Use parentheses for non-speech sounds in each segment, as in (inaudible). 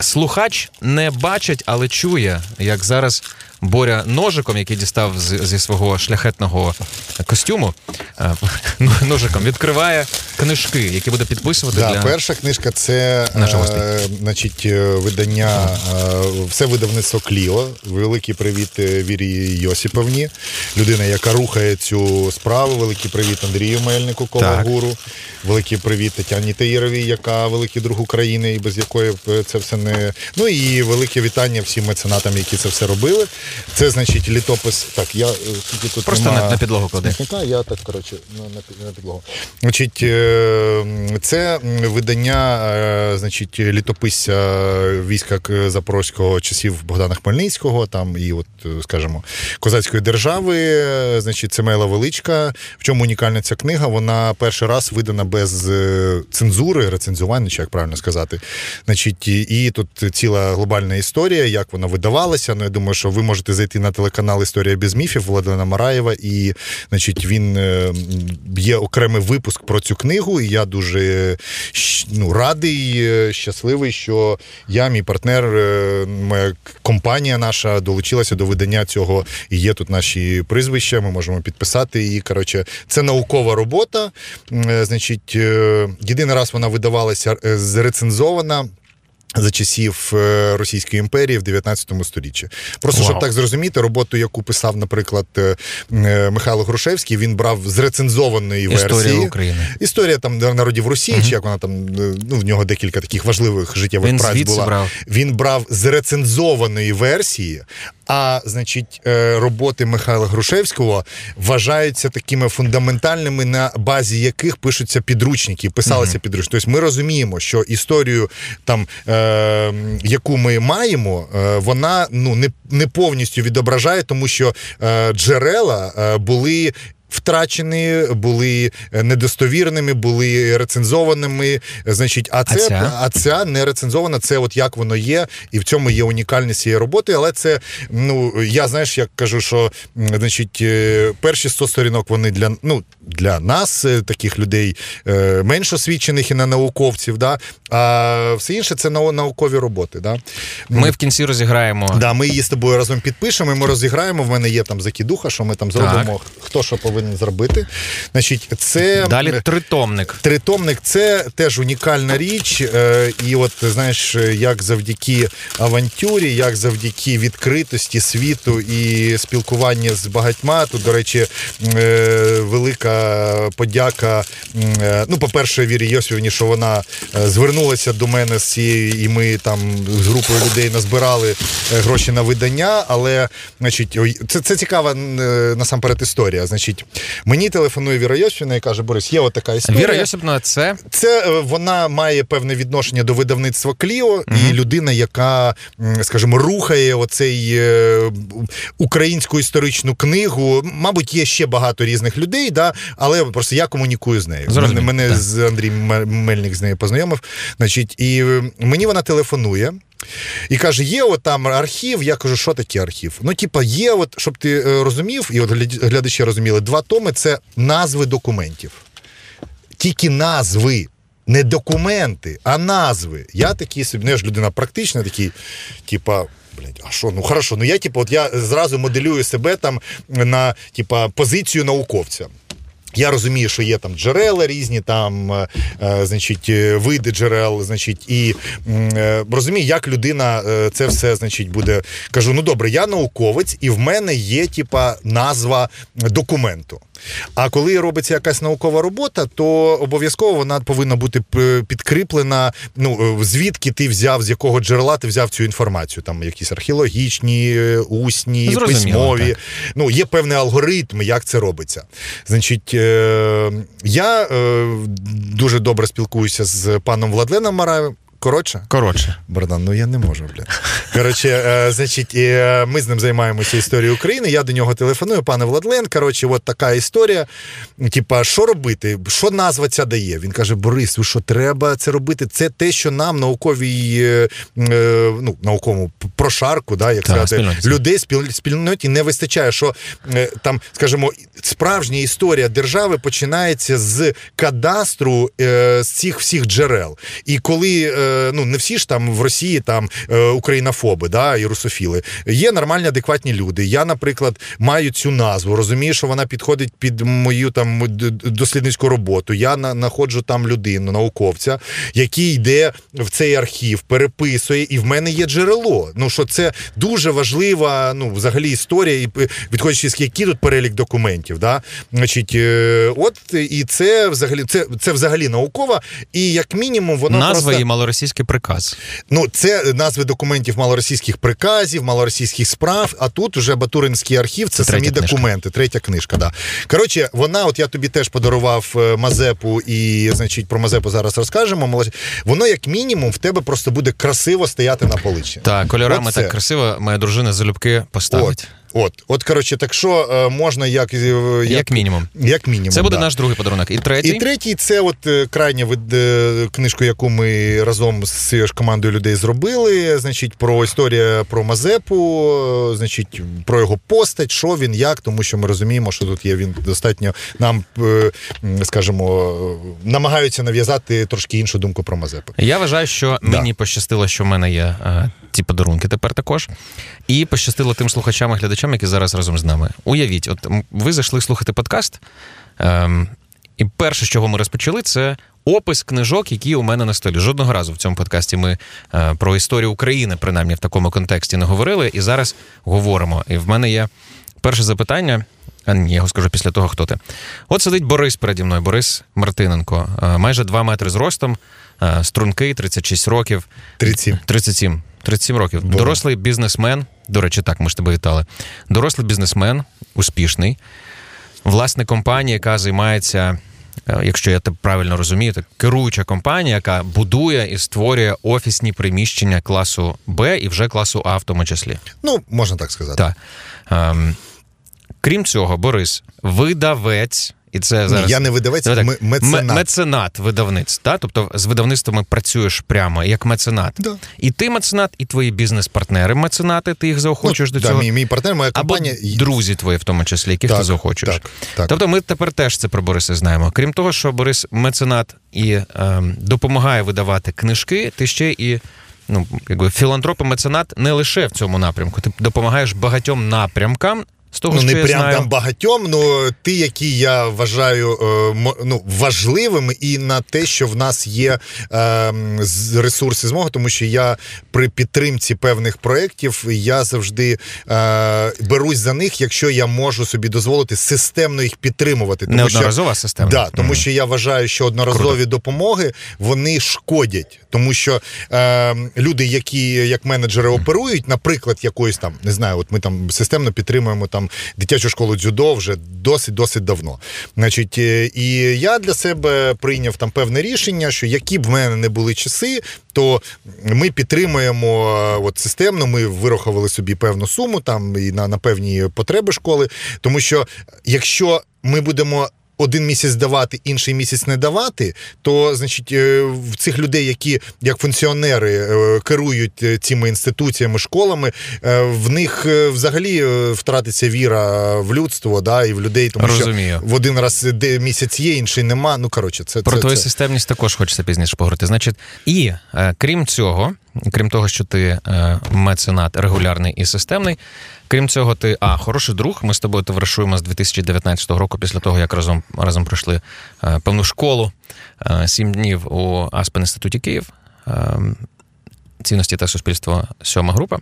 слухач не бачить, але чує, як зараз Боря ножиком, який дістав зі свого шляхетного костюму, е, (laughs) ножиком відкриває книжки, які буде підписувати. Да, для... Перша книжка це е, значить, е, видання, е, все видавництво Кліо. Великий привіт Вірі Йосиповні, людина, яка рухає цю справу. Великий привіт Андрію Мельнику, Ковагуру. Великий привіт Тетяні Таїровій, яка великий друг України, і без якої це все не. Ну і велике вітання всім меценатам, які це все робили. Це значить літопис. Так, я тут Просто нема на, підлогу смітника, я так коротше на, підлогу. Значить, це видання, е, значить, літописця війська Запорозького часів Богдана Хмельницького, там і, от, е, скажімо, козацької держави. Е, Значить, це Мела Величка. В чому унікальна ця книга? Вона перший раз видана без цензури, рецензування, чи як правильно сказати. Значить, і, тут ціла глобальна історія, як вона видавалася. Ну, я думаю, що ви можете зайти на телеканал Історія без міфів Владлена Мараєва, і значить, він є окремий випуск про цю книгу. І я дуже ну, радий, е, щасливий, що я, мій партнер, е, моя компанія наша долучилася до видання цього. І є тут наші прізвища. Ми можемо підписати її. Коротше, це наукова робота. Е, Значить, е, єдиний раз вона видавалася е, зрецензована. За часів е, Російської імперії в 19 сторіччі. Просто Вау. щоб так зрозуміти, роботу, яку писав, наприклад, е, е, Михайло Грушевський, він брав з рецензованої Історія версії. України. Історія там народів Росії, чи як вона там, ну в нього декілька таких важливих життєвих Він праць була. брав. Він брав з рецензованої версії. А значить, е, роботи Михайла Грушевського вважаються такими фундаментальними, на базі яких пишуться підручники, писалися підручники. Тобто ми розуміємо, що історію, там, е, яку ми маємо, е, вона ну не, не повністю відображає, тому що е, джерела е, були. Втрачені, були е, недостовірними, були рецензованими. Значить, а це ця? а ця не рецензована, це от як воно є, і в цьому є унікальність цієї роботи. Але це ну я знаєш, як кажу, що значить, е, перші 100 сторінок вони для ну для нас, е, таких людей, менш освічених і на науковців, да, а все інше це наукові роботи. Да. Ми в кінці розіграємо. Да, ми її з тобою разом підпишемо. і Ми розіграємо. В мене є там закидуха, що ми там зробимо. Хто що повинен зробити. Значить, це Далі тритомник. Тритомник це теж унікальна річ. Е, І от знаєш, як завдяки авантюрі, як завдяки відкритості світу і спілкування з багатьма. Тут, до речі, е, велика подяка. е, Ну, по-перше, Вірі Йосифівні, що вона е, звернулася до мене з цією, і ми там з групою людей назбирали е, гроші на видання. Але, значить, це, це цікава е, насамперед історія. Значить, мені телефонує Віра Йосифівна і каже: Борис, є от така історія. Віра Йосипівна, це Це е, вона має певне відношення до видавництва Кліо, і людина, яка, скажімо, рухає оцей е, українську історичну книгу. Мабуть, є ще багато різних людей, да, але просто я комунікую з нею. Зрозумів, Мене, так. з Андрій Мельник з нею познайомив. Значить, і мені вона телефонує. І каже: є от там архів. Я кажу, що таке архів? Ну, типа, є, от, щоб ти е, розумів, і от глядачі розуміли, два томи це назви документів тільки назви. Не документи, а назви. Я такий собі, ну я ж людина практична, такий, типа, блядь, а що, ну хорошо, ну я, типа, от я зразу моделюю себе там на типа, позицію науковця. Я розумію, що є там джерела різні, там, е, е, значить, е, види джерел, значить, і е, розумію, як людина це все, значить, буде. Кажу, ну добре, я науковець, і в мене є, типа, назва документу. А коли робиться якась наукова робота, то обов'язково вона повинна бути підкріплена. Ну звідки ти взяв, з якого джерела ти взяв цю інформацію? Там якісь археологічні, усні, Зрозуміло, письмові. так. Ну, є певний алгоритм, як це робиться. Значить, я е, дуже добре спілкуюся з паном Владленом Мараєвим. Коротше, коротше. Богдан, ну я не можу, блядь. Коротше, е, значить, е, ми з ним займаємося історією України. Я до нього телефоную, пане Владлен. Коротше, от така історія. Типа, що робити? Що назва ця дає? Він каже: Борис, ви що треба це робити? Це те, що нам науковій, е, е, ну, науковому прошарку, да, як Так, сказати, спільноті. людей спіль- спільноті не вистачає. Що е, там, скажімо, справжня історія держави починається з кадастру е, з цих всіх джерел. І коли е, ну не всі ж там в Росії там е, українофоби, да, і русофіли, є нормальні, адекватні люди. Я, наприклад, маю цю назву, розумію, що вона підходить під мою там дослідницьку роботу. Я на, знаходжу там людину, науковця, який йде в цей архів, переписує, і в мене є джерело. Ну що це дуже важлива, ну взагалі історія, і відходячи з який тут перелік документів. Да? Значить, е, от і це взагалі це, це взагалі наукова, і як мінімум воно Назва просто... її малоросійський приказ. Ну, це назви документів малоросійських приказів, малоросійських справ. А тут вже Батуринський архів, це, Це самі книжка. документи. Третя книжка. Да. Коротше, вона, от я тобі теж подарував е, Мазепу, і значить про Мазепу зараз розкажемо. Воно, як мінімум, в тебе просто буде красиво стояти на поличі. Так, кольорами так красиво, моя дружина залюбки поставить. От, от, от, коротше, так що е, можна як, е, як, Як мінімум. як мінімум. Це буде да. наш другий подарунок. І третій. І третій це от е, крайня від е, книжку, яку ми разом з цією ж командою людей зробили. Значить, про історія про Мазепу, значить, про його постать, що він, як, тому що ми розуміємо, що тут є він достатньо нам, скажімо, намагаються нав'язати трошки іншу думку про Мазепу. Я вважаю, що Да. мені пощастило, що в мене є ці подарунки тепер також. І пощастило тим слухачам і глядачам, які зараз разом з нами. Уявіть, от ви зайшли слухати подкаст. Ем, і перше, з чого ми розпочали, це опис книжок, які у мене на столі. Жодного разу в цьому подкасті ми е, про історію України, принаймні в такому контексті, не говорили. І зараз говоримо. І в мене є перше запитання. А ні, я його скажу після того, хто ти. От сидить Борис переді мною, Борис Мартиненко, е, майже 2 метри зростом, е, стрункий, 36 років. 37. 37. 37 років. Боже. Дорослий бізнесмен. До речі, так, ми ж тебе вітали. Дорослий бізнесмен, успішний, власник компанії, яка займається, е, якщо я тебе правильно розумію, так керуюча компанія, яка будує і створює офісні приміщення класу Б і вже класу А в тому числі. Ну, можна так сказати. Так. Ем, крім цього, Борис, видавець. І це Ні, зараз я не видавець, Давай так. меценат. Ме- меценат видавництв. Та? Тобто з видавництвами працюєш прямо як меценат. Да. І ти меценат, і твої бізнес-партнери меценати, ти їх заохочуєш ну, до да, цього. мій, мій партнер, моя Або компанія. друзі твої, в тому числі, яких Так, ти заохочуєш. так, так. Тобто ми тепер теж це про Бориса знаємо. Крім того, що Борис меценат і ем, допомагає видавати книжки, ти ще і. Ну, якби філантроп і меценат не лише в цьому напрямку. Ти допомагаєш багатьом напрямкам з того, Ну, що не я прям знаю. там багатьом, ну ті, які я вважаю е, ну, важливими, і на те, що в нас є е, ресурси змоги, тому що я при підтримці певних проєктів я завжди е, берусь за них, якщо я можу собі дозволити системно їх підтримувати. Тому Неодноразова що, система. Да, тому Мгм. що я вважаю, що одноразові допомоги вони шкодять, тому що е, люди, які як менеджери оперують, наприклад, якоюсь там не знаю, от ми там системно підтримуємо там дитячу школу дзюдо вже досить досить давно. Значить, е, і я для себе прийняв там певне рішення, що які б в мене не були часи, то ми підтримуємо е, от системно. Ми вирахували собі певну суму там і на, на певні потреби школи, тому що якщо ми будемо один місяць давати, інший місяць не давати, то значить е, в цих людей, які як функціонери е, керують е, цими інституціями, школами, в них взагалі втратиться віра в людство, да, і в людей, тому Розумію. що в один раз де місяць є, інший нема. Ну коротше, це Про це, твою це. системність також хочеться пізніше поговорити. Значить, і крім цього, крім того, що ти е, меценат регулярний і системний, крім цього, ти а хороший друг. Ми з тобою товаришуємо з 2019 року, після того як разом разом пройшли е, певну школу е, сім днів у Аспен інституті Київ. Е, Цінності та суспільство сьома група.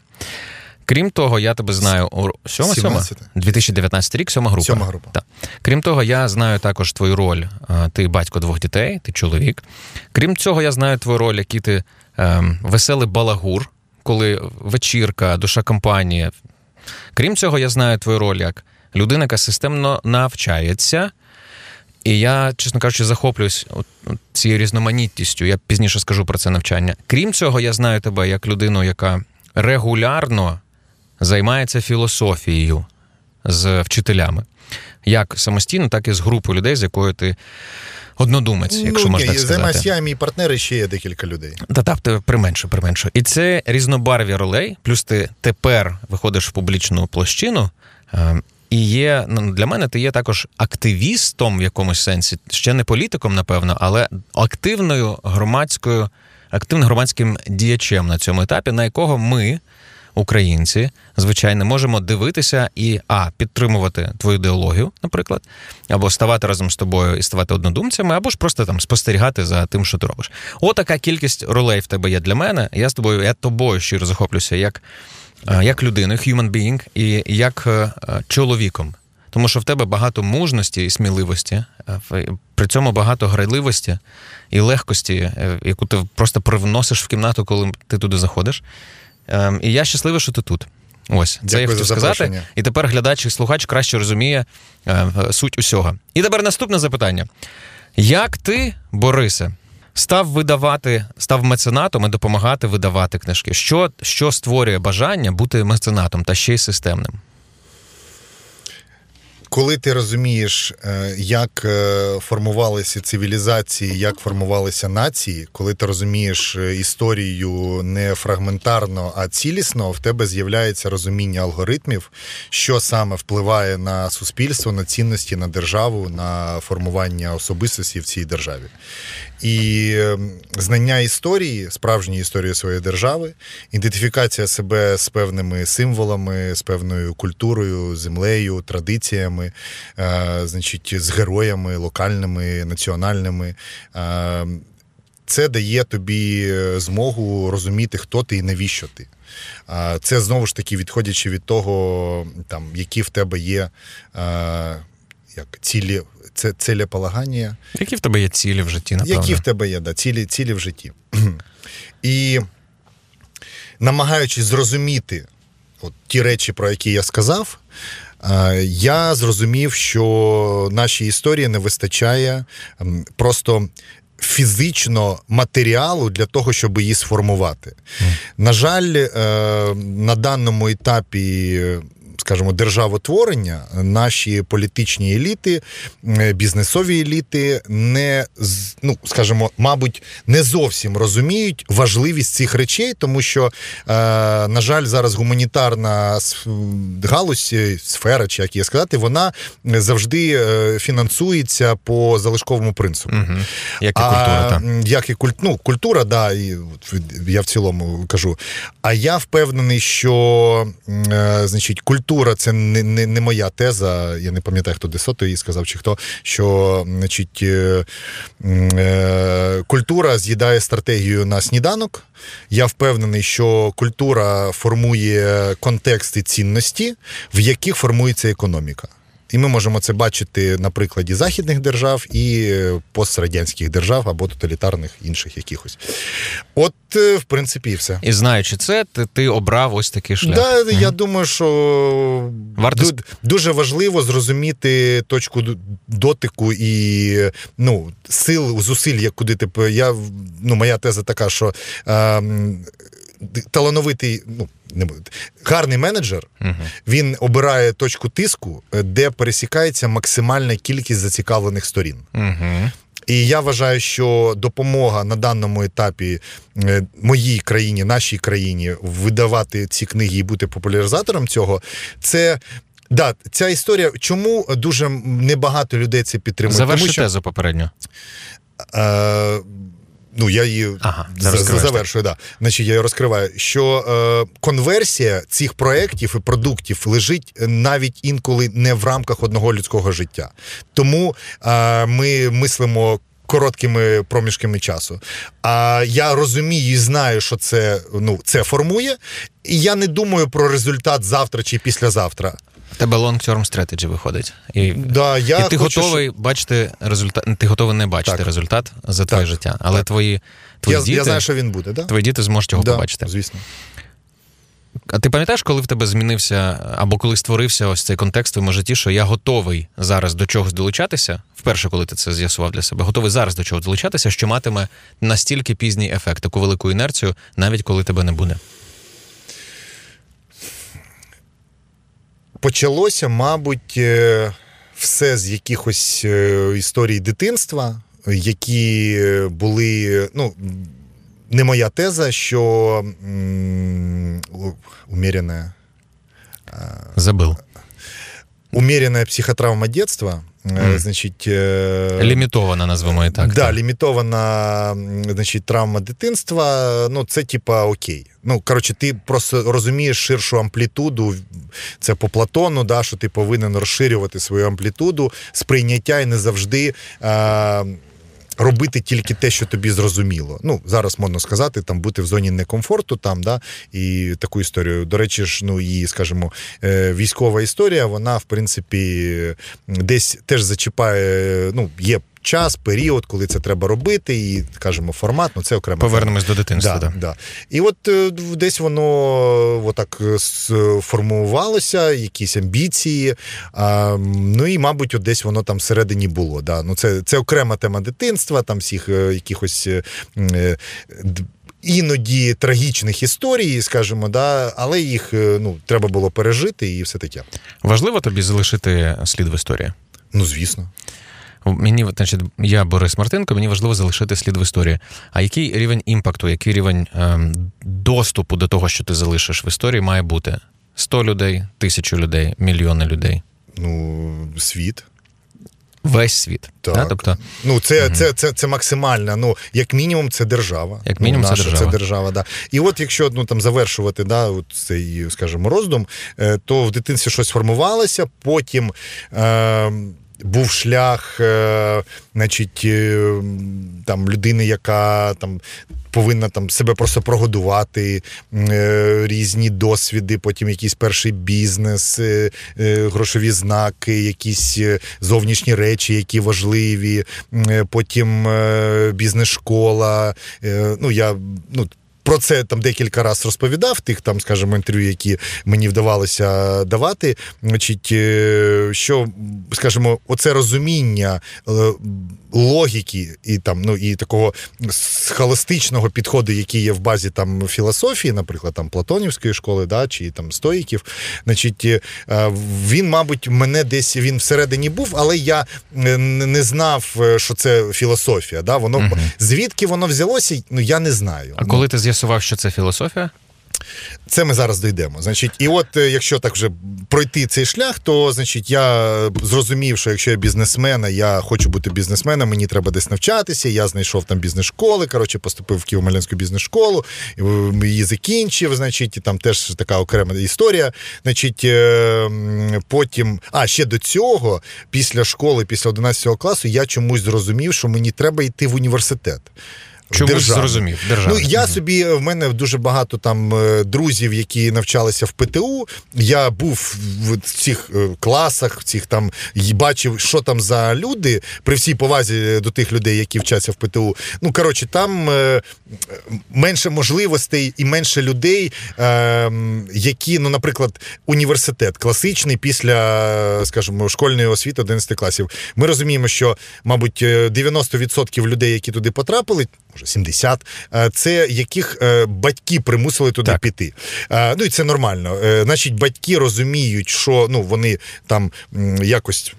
Крім того, я тебе знаю у сьома сьома 17. 2019 рік, сьома група. Сьома група. Так. Крім того, я знаю також твою роль. Ти батько двох дітей, ти чоловік. Крім цього, я знаю твою роль, який ти ем, веселий балагур, коли вечірка, душа компанії. Крім цього, я знаю твою роль як людина, яка системно навчається. І я, чесно кажучи, захоплююсь цією різноманітністю. Я пізніше скажу про це навчання. Крім цього, я знаю тебе як людину, яка регулярно займається філософією з вчителями. Як самостійно, так і з групою людей, з якою ти однодумець, якщо ну, можна так сказати. Займаюся я, мій партнер і ще є декілька людей. Та так, ти применшу, применшу. І це різнобарві ролей, плюс ти тепер виходиш в публічну площину. е, І є ну, для мене ти є також активістом в якомусь сенсі, ще не політиком, напевно, але активною громадською, активним громадським діячем на цьому етапі, на якого ми, українці, звичайно, можемо дивитися і а підтримувати твою ідеологію, наприклад, або ставати разом з тобою і ставати однодумцями, або ж просто там спостерігати за тим, що ти робиш. Отака кількість ролей в тебе є для мене. Я з тобою, я тобою щиро захоплюся як, е, як людиною, human being, і як е, чоловіком. Тому що в тебе багато мужності і сміливості, е, при цьому багато грайливості і легкості, яку ти просто привносиш в кімнату, коли ти туди заходиш. Ем, І я щасливий, що ти тут. Ось, це я Дякую хотів за сказати. І тепер глядач і слухач краще розуміє е, суть усього. І тепер наступне запитання: як ти, Борисе, став видавати, став меценатом і допомагати видавати книжки? Що, що створює бажання бути меценатом та ще й системним? Коли ти розумієш, е, як е, формувалися цивілізації, як формувалися нації, коли ти розумієш е, історію не фрагментарно, а цілісно, в тебе з'являється розуміння алгоритмів, що саме впливає на суспільство, на цінності, на державу, на формування особистості в цій державі. І е, знання історії, справжньої історії своєї держави, ідентифікація себе з певними символами, з певною культурою, землею, традиціями, е, значить, з героями локальними, національними. Е, це дає тобі змогу розуміти, хто ти і навіщо ти. Це знову ж таки відходячи від того, там, які в тебе є е, як, цілі, це целеполагання, Які в тебе є цілі в житті, напевно? які в тебе є, да, цілі, цілі в житті. (clears throat) І намагаючись зрозуміти от ті речі, про які я сказав, е, я зрозумів, що нашій історії не вистачає просто. Фізично матеріалу для того, щоб її сформувати. На жаль, е, на даному етапі, скажімо, державотворення, наші політичні еліти, е, бізнесові еліти не ну, скажімо, мабуть, не зовсім розуміють важливість цих речей, тому що, е, на жаль, зараз гуманітарна галузь, е, сфера, чи як її сказати, вона завжди фінансується по залишковому принципу. Угу. Як і культура, так. Як і культ, ну, культура, да, і я в цілому кажу. А я впевнений, що значить, культура це не, не, не моя теза. Я не пам'ятаю, хто Десото її сказав, чи хто, що значить, е, е, культура з'їдає стратегію на сніданок. Я впевнений, що культура формує контекст і цінності, в яких формується економіка. І ми можемо це бачити на прикладі західних держав і е, пострадянських держав або тоталітарних інших якихось. От, е, в принципі, і все. І знаючи це, ти, ти обрав ось такий шлях. Да, Я думаю, що Варто дуже важливо зрозуміти точку дотику і ну, сил, зусиль, як куди ти. Я, ну, моя теза така, що д- талановитий, ну, не гарний менеджер, Угу. він обирає точку тиску, е, де пересікається максимальна кількість зацікавлених сторін. Угу. І я вважаю, що допомога на даному етапі е, моїй країні, нашій країні видавати ці книги і бути популяризатором цього, це. Да, ця історія, чому дуже небагато людей це підтримує? Заверши Тому що, тезу попередню. Е, ну, я її Ага, завершую, да. Значить, я її розкриваю, що е, конверсія цих проєктів і продуктів лежить навіть інколи не в рамках одного людського життя. Тому е, ми мислимо. Короткими проміжками часу. А я розумію і знаю, що це ну це формує. І я не думаю про результат завтра чи післязавтра. Тебе long-term strategy виходить. І, Да, я і ти хочу, готовий бачити результат. Ти готовий не бачити Так. результат за твоє Так. життя. Але Так. твої, твої я, діти, я знаю, що він буде, да? твої діти зможуть його да, побачити. Звісно. А ти пам'ятаєш, коли в тебе змінився або коли створився ось цей контекст в твоєму житті, що я готовий зараз до чогось долучатися? Вперше, коли ти це з'ясував для себе, готовий зараз до чогось долучатися, що матиме настільки пізній ефект, таку велику інерцію, навіть коли тебе не буде. Почалося, мабуть, е, все з якихось е, історій дитинства. які були. ну, не моя теза, що умеренная, Забыл. Умеренная психотравма детства, Мгм. значить, е, Лімітована, назвемо і так. да, так. лімітована значить, травма дитинства. Ну, це типа окей. Ну, коротше, ти просто розумієш ширшу амплітуду. Це по Платону, да, що ти повинен розширювати свою амплітуду сприйняття і не завжди. Е- Робити тільки те, що тобі зрозуміло. Ну зараз можна сказати, там бути в зоні некомфорту, там да і таку історію. До речі, ж ну і скажімо, е, військова історія, вона в принципі десь теж зачіпає. Ну, є час, період, коли це треба робити, і скажімо, формат. Ну це окремо. Повернемось до дитинства. Да, Да, да. І от е, десь воно отак е, сформувалося, якісь амбіції. А, ну і, мабуть, от десь воно там всередині було. Да. Ну, це, це окрема тема дитинства, там всіх е, якихось. е, е, Іноді трагічних історій, скажімо, да, але їх е, ну, треба було пережити і все таке. Важливо тобі залишити слід в історії? Ну, звісно. Мені, значить, я Борис Мартинко, мені важливо залишити слід в історії. А який рівень імпакту, який рівень ем, доступу до того, що ти залишиш в історії, має бути? 100 людей, тисячу людей, мільйони людей. Ну, світ. Весь світ. Так. Да? Тобто, Ну, це, це, це, це максимально. Ну, як мінімум, це держава. Як мінімум, ну, це держава. Це держава, да. І от якщо ну, там завершувати да, от цей, скажімо, роздум, е, то в дитинстві щось формувалося, потім. Е, був шлях, е, значить, е, там людини, яка там повинна там себе просто прогодувати, е, різні досвіди, потім якийсь перший бізнес, е, е, грошові знаки, якісь е, зовнішні речі, які важливі, потім бізнес-школа. Ну, я, ну, про це там декілька разів розповідав, тих там, скажімо, інтерв'ю, які мені вдавалося давати. Значить, е, що, скажімо, оце розуміння е, логіки і там, ну і такого схоластичного підходу, який є в базі там філософії, наприклад, там Платонівської школи, да, чи там стоїків, значить, е, він, мабуть, мене десь він всередині був, але я не знав, що це філософія. Да? Воно Мгм. звідки воно взялося, ну я не знаю. а коли ти з'ясував, що це філософія? Це ми зараз дійдемо. Значить, і от е, якщо так вже пройти цей шлях, то значить я зрозумів, що якщо я бізнесмен, я хочу бути бізнесменом, мені треба десь навчатися. Я знайшов там бізнес-школи. Коротше, поступив в Києво-Малянську бізнес-школу, е, її закінчив. Значить, і там теж така окрема історія. Значить, е, потім, а ще до цього, після школи, після 11 класу, я чомусь зрозумів, що мені треба йти в університет. Чомусь державний. зрозумів. Ну, я собі в мене дуже багато там е, друзів, які навчалися в ПТУ. Я був в цих е, класах, в цих там і бачив, що там за люди при всій повазі до тих людей, які вчаться в ПТУ. Ну коротше, там е, менше можливостей і менше людей, е, які, ну, наприклад, університет класичний після, скажімо, школьної освіти 11 класів. Ми розуміємо, що, мабуть, е, 90% людей, які туди потрапили, може 70, е, це яких е, батьки примусили туди Так. піти. Е, Ну і це нормально. Значить, батьки розуміють, що ну вони там якось.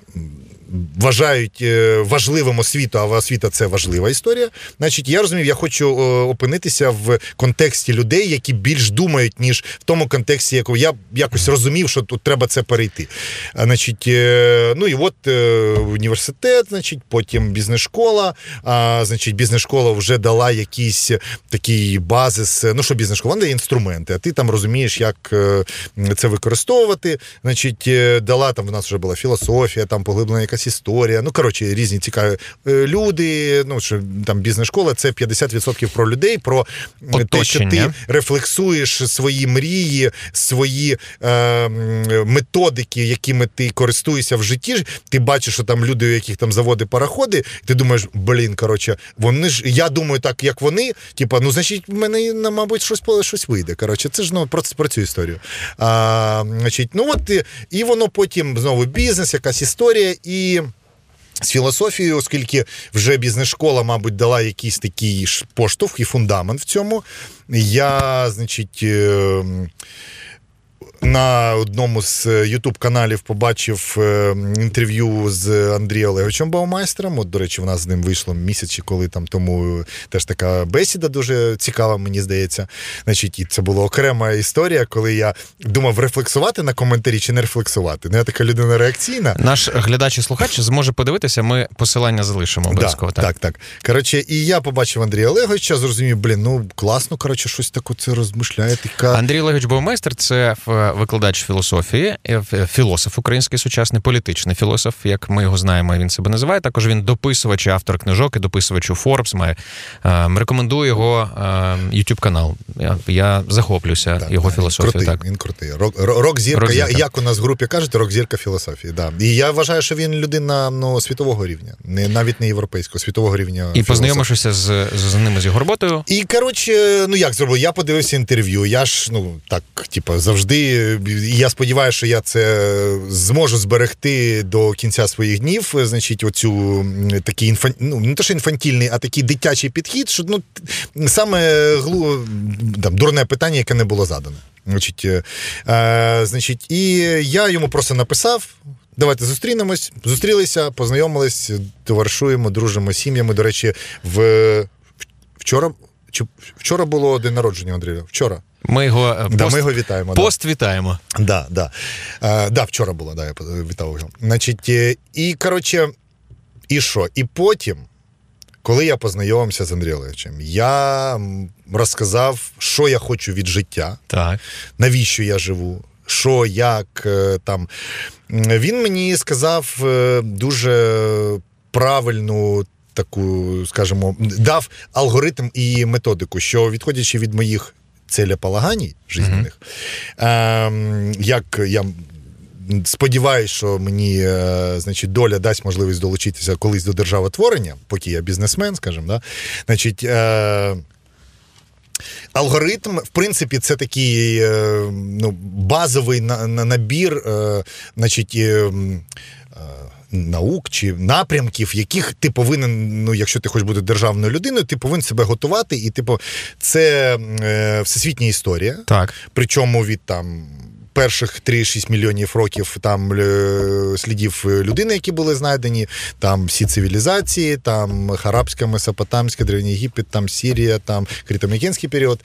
Вважають е, важливим освіту, а освіта це важлива історія. Значить, я розумів, я хочу е, опинитися в контексті людей, які більш думають, ніж в тому контексті, якого я якось розумів, що тут треба це перейти. Значить, е, ну і от університет, значить, потім бізнес-школа. А, значить, бізнес-школа вже дала якийсь такий базис. Ну, що бізнес-школа? Вона дає інструменти, а ти там розумієш, як це використовувати. Значить, дала там в нас вже була філософія, там поглиблена якась історія. Ну, коротше, різні цікаві е, люди. Ну, що там бізнес-школа це 50% про людей, про е, те, що ти рефлексуєш свої мрії, свої е, методики, якими ти користуєшся в житті. Ти бачиш, що там люди, у яких там заводи пароходи, і ти думаєш, блін, коротше, вони ж я думаю так, як вони. Типа, ну значить, в мене мабуть щось щось вийде. Коротше, це ж ну про, про цю історію. А, значить, ну от і, і воно потім знову бізнес, якась історія і. З філософією, оскільки вже бізнес-школа, мабуть, дала якийсь такий поштовх і фундамент в цьому. Я, значить, е, на одному з Ютуб каналів побачив е, інтерв'ю з Андрієм Олеговичем Баумайстером. От, до речі, в нас з ним вийшло місяць чи коли там тому теж така бесіда дуже цікава, мені здається. Значить, і це була окрема історія, коли я думав рефлексувати на коментарі чи не рефлексувати. Ну, я така людина реакційна. Наш глядач і слухач зможе подивитися, ми посилання залишимо обов'язково. Да, так, так. Коротше, і я побачив Андрія Олеговича, зрозумів, блін, ну класно, коротше, щось таке це розмишляє. Така... Андрій Олегович Баумайстер – це викладач філософії, е, філософ український сучасний, політичний філософ, як ми його знаємо, він себе називає. Також він дописувач, автор книжок і дописувач у Forbes має. Ем, рекомендую його youtube канал. Я я захоплююся так, його філософією. Крутий, так. Він крутий. Рок-зірка. Рок я, як у нас в групі кажуть, рок-зірка філософії. Да. І я вважаю, що він людина ну, світового рівня, не навіть не європейського, світового рівня. І познайомившися з, з ними з його роботою. І коротше, ну як зробив? Я подивився інтерв'ю. Я ж ну так, типу, завжди. Я сподіваюся, що я це зможу зберегти до кінця своїх днів. Значить, оцю такий інфан... ну, не то, що інфантільний, а такий дитячий підхід, що ну саме глу там дурне питання, яке не було задане. Значить, е, значить, і я йому просто написав. Давайте зустрінемось, зустрілися, познайомились, товаришуємо, дружимо з сім'ями. До речі, в вчора чи вчора було день народження Андрія? Вчора. Ми його пост, ми його вітаємо. Пост да. вітаємо. Да, да. А, да, вчора було, да, я вітав його. Значить, е, і коротше, і що? І потім, коли я познайомився з Андрієм Олеговичем, я розказав, що я хочу від життя, так. навіщо я живу, що, як е, там. Він мені сказав е, дуже правильну таку, скажімо, дав алгоритм і методику, що відходячи від моїх целеполаганій жизненних, mm-hmm. е, як я. Сподіваюсь, що мені е, значить, доля дасть можливість долучитися колись до державотворення, поки я бізнесмен, скажімо, да? значить, е, алгоритм, в принципі, це такий е, ну, базовий на, на, набір, е, значить, е, наук чи напрямків, яких ти повинен, ну якщо ти хочеш бути державною людиною, ти повинен себе готувати. І, типу, це е, всесвітня історія. Так. Причому від там перших 3-6 мільйонів років там е, слідів людини, які були знайдені, там всі цивілізації, там Харабська, Месопотамська, Древній Єгипет, там Сірія, там Критомікенський період,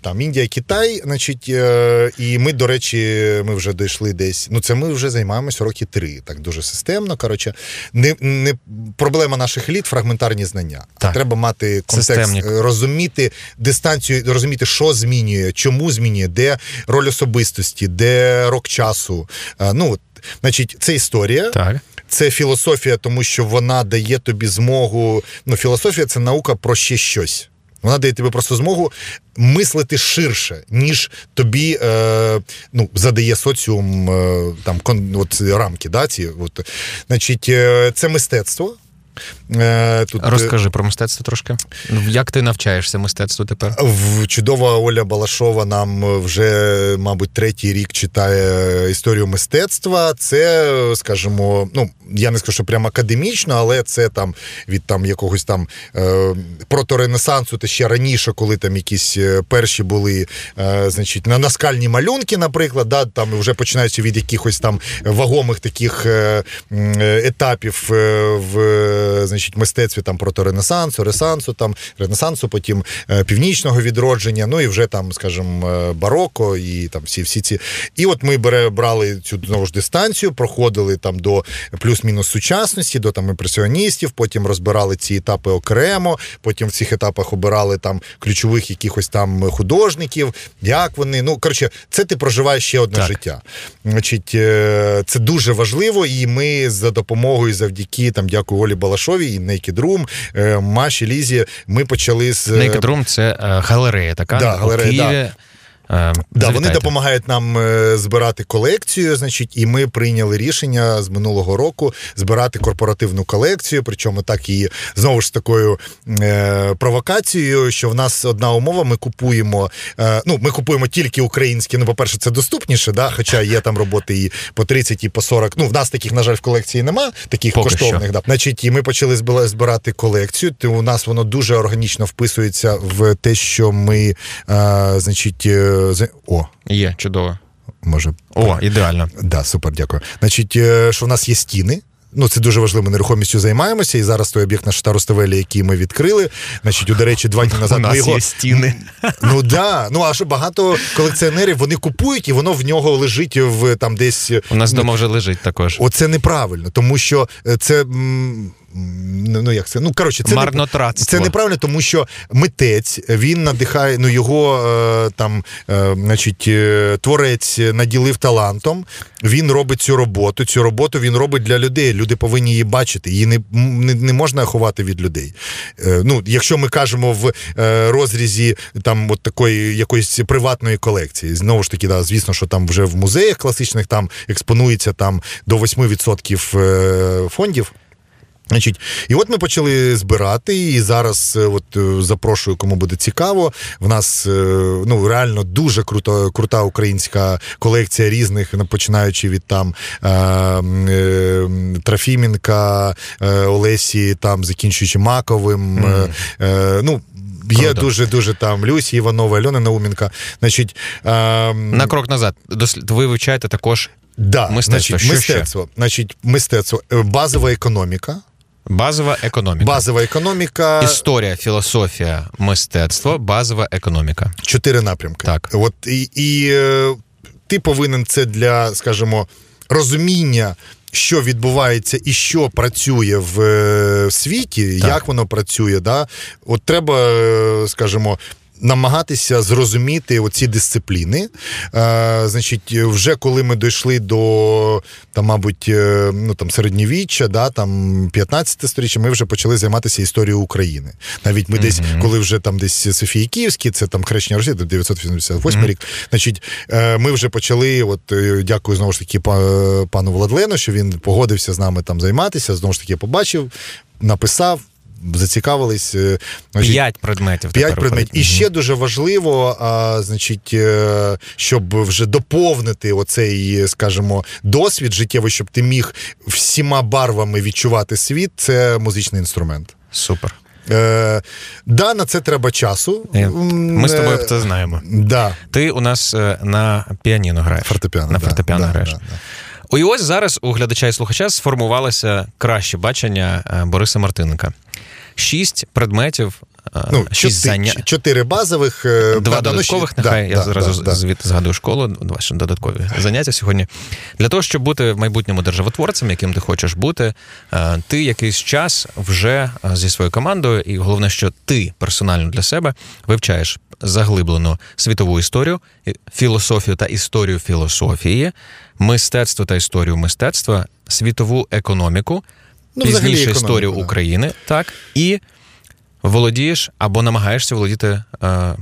там Індія, Китай. Значить, е, І ми, до речі, ми вже дійшли десь. Ну, це ми вже займаємося роки три, так дуже системно. Коротше, не не проблема наших еліт, фрагментарні знання. Так. Треба мати контекст, Системник. розуміти дистанцію, розуміти, що змінює, чому змінює, де роль особистості творчості, де рок часу. Ну, значить, це історія. Так. Це філософія, тому що вона дає тобі змогу. Ну, філософія це наука про ще щось. Вона дає тобі просто змогу мислити ширше, ніж тобі е, ну, задає соціум е, там кон, от, рамки. Да, ці, от. Значить, е, Це мистецтво. Е, тут е, Розкажи про мистецтво трошки. Як ти навчаєшся мистецтву тепер? Чудова Оля Балашова нам вже, мабуть, третій рік читає історію мистецтва. Це, скажімо, ну я не скажу, що прямо академічно, але це там від там якогось там е, проторенесансу, та ще раніше, коли там якісь е, перші були, е, значить, на наскальні малюнки, наприклад, да, там вже починаються від якихось там вагомих таких е, етапів в значить, мистецтві там проторенесансу, ресансу, там ренесансу, потім північного відродження, ну і вже там, скажімо, бароко і там всі всі ці. І от ми брали цю знову ж дистанцію, проходили там до плюс плюс-мінус сучасності, до там імпресіоністів, потім розбирали ці етапи окремо, потім в цих етапах обирали там ключових якихось там художників, як вони. Ну, коротше, це ти проживаєш ще одне так. життя. Значить, е, Це дуже важливо, і ми за допомогою, завдяки там, дякую Олі Балашовій і Naked Room, е, Маші Лізі, ми почали з Naked Room – це е, галерея, така да, галерея, Києві. Да. Е, да, Вони допомагають нам е, збирати колекцію, значить, і ми прийняли рішення з минулого року збирати корпоративну колекцію. Причому так і знову ж такою е, провокацією, що в нас одна умова: ми купуємо. Е, ну, ми купуємо тільки українські. Ну, по-перше, це доступніше, да, хоча є там роботи і по 30, і по 40. Ну, в нас таких, на жаль, в колекції нема, таких Поки коштовних. Да. Значить, і ми почали збирати колекцію. То у нас воно дуже органічно вписується в те, що ми, е, значить. О. Є, чудово. Може, О, ідеально. Да, супер, дякую. Значить, е, що в нас є стіни. Ну, це дуже важливо. Ми нерухомістю займаємося. І зараз той об'єкт наш Старостовелі, який ми відкрили. Значить, до речі, два дні (laughs) назад У нас ми його. є стіни. Ну да. Ну а що багато колекціонерів вони купують, і воно в нього лежить в там десь. У нас вдома вже лежить також. Оце неправильно, тому що е, це. м, Ну, ну, як це? Ну, коротше, це, не- це неправильно, тому що митець він надихає, ну його е, там, е, значить, е, творець наділив талантом. Він робить цю роботу. Цю роботу він робить для людей. Люди повинні її бачити. Її не, не, не можна ховати від людей. Ну, якщо ми кажемо в розрізі там от такої якоїсь приватної колекції, знову ж таки, да, звісно, що там вже в музеях класичних там експонується там до 8% е, фондів. Значить, і от ми почали збирати, і зараз е, от е, запрошую, кому буде цікаво. В нас е, ну реально дуже крута, крута українська колекція різних, починаючи від там е, Олесі, там закінчуючи Маковим. Е, ну, Є Круто. дуже дуже там Люсі Іванова, Альона Науменка. Значить, е, На крок назад. Дослід- Ви вивчаєте також да, мистецтво. Значить, Що ще? мистецтво. Значить, мистецтво, базова економіка. Базова економіка. Базова економіка. Історія, філософія, мистецтво, базова економіка. Чотири напрямки. Так. От і, і е, ти повинен це для, скажімо, розуміння. Що відбувається і що працює в е, світі, Так. як воно працює, да? от треба, е, скажімо, намагатися зрозуміти оці дисципліни. Е, значить, вже коли ми дійшли до там, мабуть, е, ну там середньовіччя, да, там 15 сторіччя, ми вже почали займатися історією України. Навіть ми десь, коли вже там десь Софії Київські, це там хрещення Росії, 988 рік. Значить, е, ми вже почали. От е, дякую знову ж таки па- пану Владлену, що він погодився з нами там займатися. Знову ж таки, побачив, написав. Зацікавились, е, значить, П'ять предметів. П'ять предметів. І ще дуже важливо, а, значить, е, щоб вже доповнити оцей, скажімо, досвід життєвий, щоб ти міг всіма барвами відчувати світ, це музичний інструмент. Супер. Е, да, на це треба часу. Е, Ми з тобою це знаємо. Да, Ти у нас на піаніно граєш. фортепіано. На фортепіано да, граєш. да, да. І ось зараз у глядача і слухача сформувалося краще бачення е, Бориса Мартиненка. Шість предметів, е, Ну, шість чотири, заня... чотири базових. е, Два да, да, додаткових, ще- нехай да, я да, зразу да, да. звідти згадую школу, два ще додаткові заняття сьогодні. Для того, щоб бути в майбутньому державотворцем, яким ти хочеш бути, е, ти якийсь час вже зі своєю командою, і головне, що ти персонально для себе вивчаєш заглиблену світову історію, філософію та історію філософії, мистецтво та історію мистецтва, світову економіку, Ну, пізніше історію да. України, так і. Володієш або намагаєшся володіти е,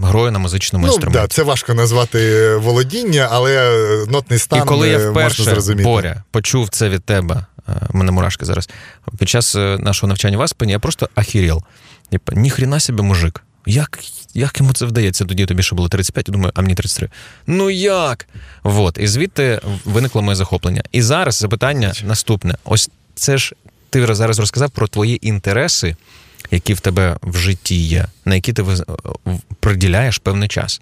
грою на музичному Ну, інструменті. да, це важко назвати володіння, але нотний стан І коли я е, можна вперше зрозуміти. Боря почув це від тебе, е, мене мурашки зараз. Під час е, нашого навчання в Аспені я просто ахіріл. Типа, ніхрена собі мужик. Як, як йому це вдається? Тоді тобі ще було 35, я думаю, а мені 33. Ну як? Вот. І звідти виникло моє захоплення. І зараз запитання наступне: ось це ж ти зараз розказав про твої інтереси, які в тебе в житті є, на які ти приділяєш певний час.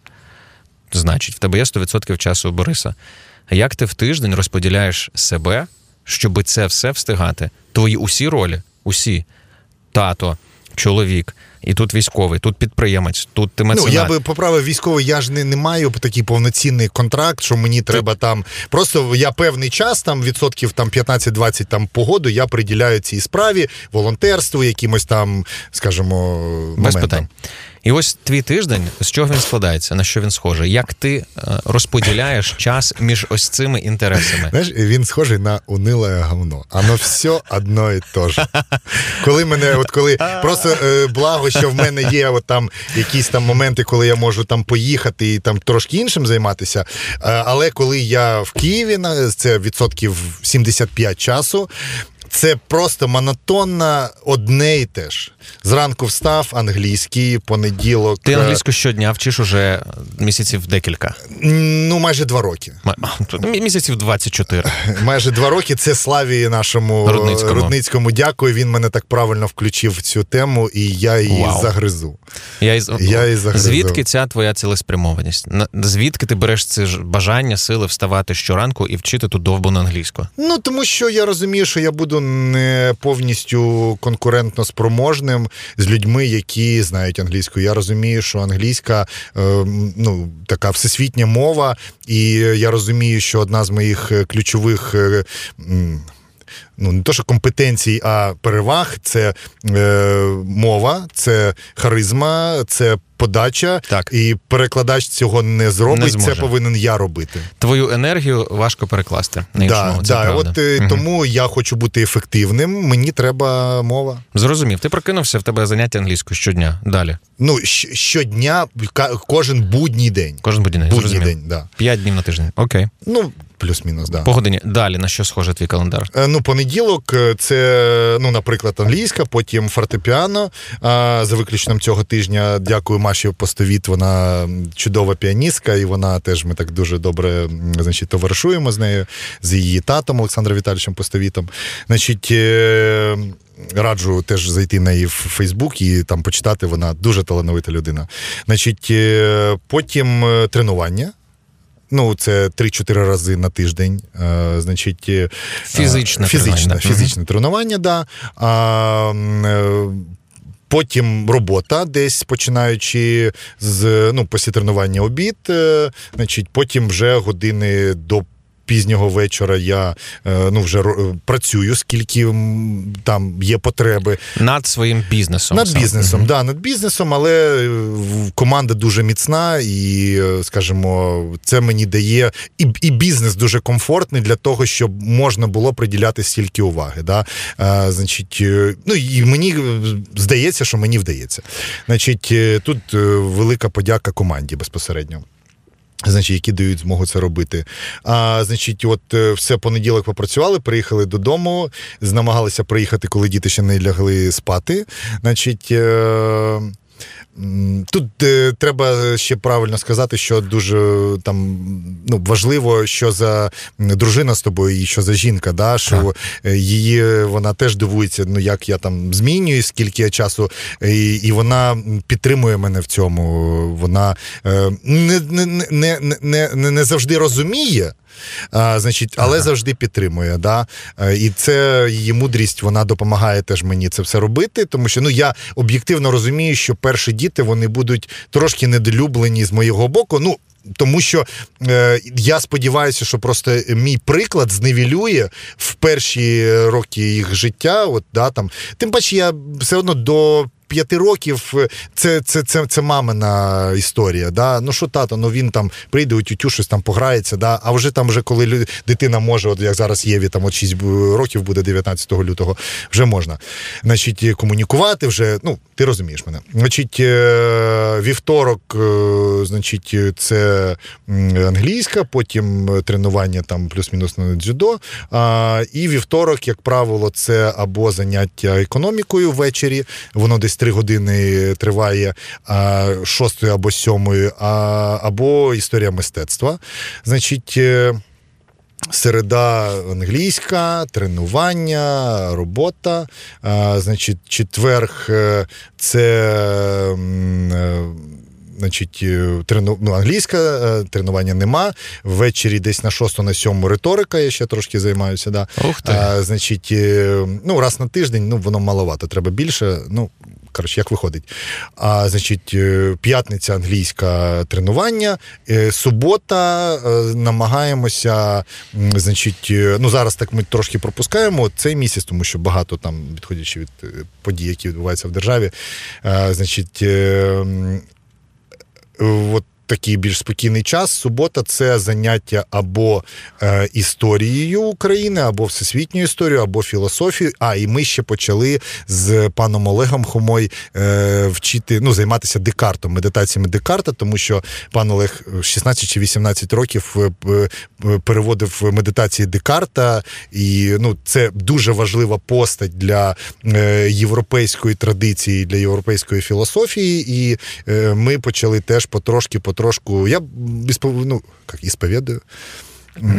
Значить, в тебе є 100% часу Бориса. Як ти в тиждень розподіляєш себе, щоб це все встигати? Твої усі ролі, усі тато, чоловік, і тут військовий, тут підприємець, тут ти Ну, я би поправив військовий, я ж не, не маю такий повноцінний контракт, що мені треба там. Просто я певний час, там відсотків там 15-20 там погоду, я приділяю цій справі, волонтерству, якимось там, скажімо, Без питань. І ось твій тиждень, з чого він складається, на що він схожий? Як ти е, розподіляєш час між ось цими інтересами? Знаєш, він схожий на униле говно. Оно все одно і те ж. Коли мене, от коли просто е, благо, що в мене є от там якісь там моменти, коли я можу там поїхати і там трошки іншим займатися. Е, але коли я в Києві, це відсотків 75 часу. Це просто монотонно одне і те ж. Зранку встав англійський, понеділок. Ти е, англійську щодня вчиш уже місяців декілька. Ну, майже два роки. Місяців 24. (laughs) Майже два роки. Це Славі нашому Рудницькому. Рудницькому дякую. Він мене так правильно включив в цю тему, і я її Вау. загризу. Я із... Я і загризав. Звідки ця твоя цілеспрямованість? Звідки ти береш це ж бажання, сили вставати щоранку і вчити ту довбану англійську? Ну тому що я розумію, що я буду не повністю конкурентно спроможним з людьми, які знають англійську. Я розумію, що англійська е, ну така всесвітня мова, і я розумію, що одна з моїх е, ключових. е, Ну, не то, що компетенцій, а переваг це е, мова, це харизма, це подача. Так. І перекладач цього не зробить. Не це повинен я робити. Твою енергію важко перекласти на Да. Це да, правда. от Мгм. тому я хочу бути ефективним. Мені треба мова. Зрозумів. Ти прокинувся в тебе заняття англійською щодня. Далі. Ну щодня, кожен будній день. Кожен будній день. Будній день, да. П'ять днів на тиждень. Окей. Ну плюс-мінус, да. По годині. Далі на що схоже твій календар? Е, Ну, понеділок е, це, ну, наприклад, англійська, потім фортепіано. За виключенням цього тижня дякую Маші Постовіт. Вона чудова піаністка, і вона теж ми так дуже добре значить, товаришуємо з нею, з її татом Олександром Віталійовичем Постовітом. Значить. е, Раджу теж зайти на її в Фейсбук і там почитати. Вона дуже талановита людина. Значить, е, потім е, тренування. Ну, це 3-4 рази на тиждень. Е, значить, Фізичне фізичне, тренування, фізичне тренування, да. А, Потім робота, десь починаючи з ну, після тренування обід, е, значить, потім вже години до. Пізнього вечора я е, ну вже працюю, скільки там є потреби. Над своїм бізнесом. Над бізнесом, Мгм. да, над бізнесом, але е, команда дуже міцна, і, е, скажімо, це мені дає і, і бізнес дуже комфортний для того, щоб можна було приділяти стільки уваги. Да? А, значить, е, ну і мені е, здається, що мені вдається. Значить, е, тут е, велика подяка команді безпосередньо. Значить, які дають змогу це робити. А значить, от е, все понеділок попрацювали, приїхали додому, намагалися приїхати, коли діти ще не лягли спати. Значить. Е- Тут е, треба ще правильно сказати, що дуже там ну важливо, що за дружина з тобою і що за жінка, да, що е, її вона теж дивується, ну як я там змінюю, скільки я часу, і, і вона підтримує мене в цьому. Вона е, не, не, не, не, не, не завжди розуміє. А, значить, але завжди підтримує. Да? Е, І це її мудрість, вона допомагає теж мені це все робити, тому що ну я об'єктивно розумію, що перші діти вони будуть трошки недолюблені з моєго боку. Ну. Тому що е, я сподіваюся, що просто мій приклад зневілює в перші роки їх життя. От, да, там. Тим паче, я все одно до п'яти років е, це, це, це, це мамина історія. Да? Ну що тато, ну він там прийде у тютю, щось там пограється, да? а вже там, вже коли дитина може, от як зараз Єві, там от 6 років буде 19 лютого, вже можна. Значить, комунікувати вже, ну, ти розумієш мене. Значить, е, вівторок, е, значить, це англійська, потім тренування там плюс-мінус на дзюдо. І вівторок, як правило, це або заняття економікою ввечері, воно десь три години триває, а, шостої або сьомої, а, або історія мистецтва. Значить. е, Середа англійська, тренування, робота. А, значить, четверг е, це. е, Значить, трену... ну, англійська, тренування нема. Ввечері десь на шосту, на сьому риторика, я ще трошки займаюся. Да. Ух ти. А, значить, ну, раз на тиждень, ну, воно маловато, треба більше. Ну, коротше, як виходить. А, значить, е, п'ятниця англійська тренування, е, субота е, намагаємося, значить, ну, зараз так ми трошки пропускаємо цей місяць, тому що багато там, відходячи від подій, які відбуваються в державі, значить, От такий більш спокійний час. Субота це заняття або е, історією України, або всесвітньою історією, або філософією. А і ми ще почали з паном Олегом Хомой е, вчити, ну, займатися Декартом, медитаціями Декарта, тому що пан Олег 16 чи 18 років е, е, переводив медитації Декарта, і ну, це дуже важлива постать для е, європейської традиції, для європейської філософії. І е, ми почали теж потрошки потрошку. Я ну, як, ісповідаю.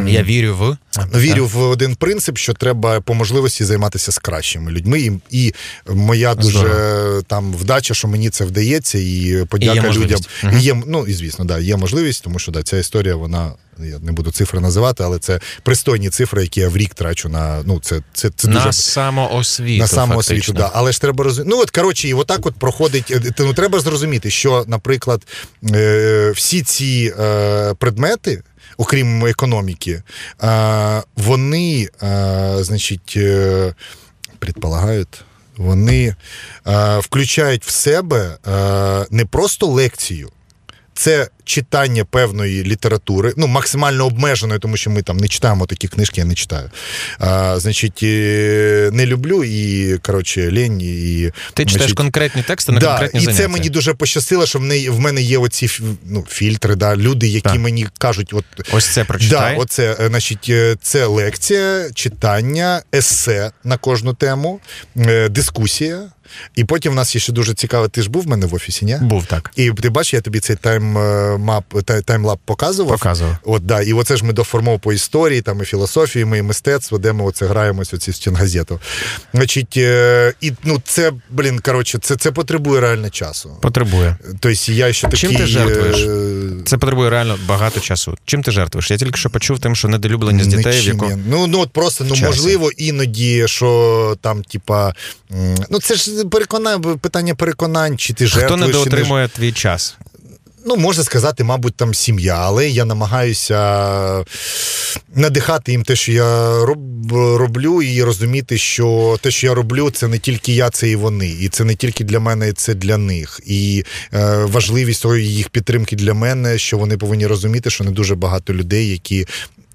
Я вірю в Ну, вірю в один принцип, що треба по можливості займатися з кращими людьми. І і моя дуже Здорово. там вдача, що мені це вдається, і подяка і людям. Угу. І є, Ну і звісно, да, є можливість, тому що да, ця історія, вона. Я не буду цифри називати, але це пристойні цифри, які я в рік трачу на ну це це, це на дуже самоосвіту. На самоосвіту, да. Але ж треба розуміти. Ну от коротше, і отак от проходить. Е, ну треба зрозуміти, що, наприклад, е, всі ці е, предмети окрім економіки, вони, значить, е, предполагають, вони включають в себе не просто лекцію. Це читання певної літератури, ну максимально обмеженої, тому що ми там не читаємо такі книжки, я не читаю. А, Значить, не люблю і коротше лінь. І, Ти читаєш конкретні тексти на да, конкретні і це мені дуже пощастило, що в неї в мене є оці ну, фільтри, да, люди, які так. мені кажуть, от ось це прочитай. Да, оце, е, значить, е, це лекція, читання, есе на кожну тему, е, дискусія. І потім в нас є ще дуже цікаво. Ти ж був в мене в офісі, ні? Був так. І ти бачиш, я тобі цей time map, timeline показував. Показував. От, да. І оце ж ми доформов по історії, там і філософії, ми і мистецтво, де ми оце граємося оці стінгазету. Значить, е, і ну це, блін, коротше, це це потребує реально часу. Потребує. Тобто я ще такий... Чим ти жертвуєш? Це потребує реально багато часу. Чим ти жертвуєш? Я тільки що почув тим, що недолюбленість дітей. в якому... Ну ну от просто ну можливо, іноді, що там, типа, ну це ж переконання, питання переконань, чи ти жертвуєш. Хто недоотримує не... твій час? Ну, можна сказати, мабуть, там сім'я, але я намагаюся надихати їм те, що я роблю, і розуміти, що те, що я роблю, це не тільки я, це і вони. І це не тільки для мене, це для них. І е, важливість їх підтримки для мене, що вони повинні розуміти, що не дуже багато людей, які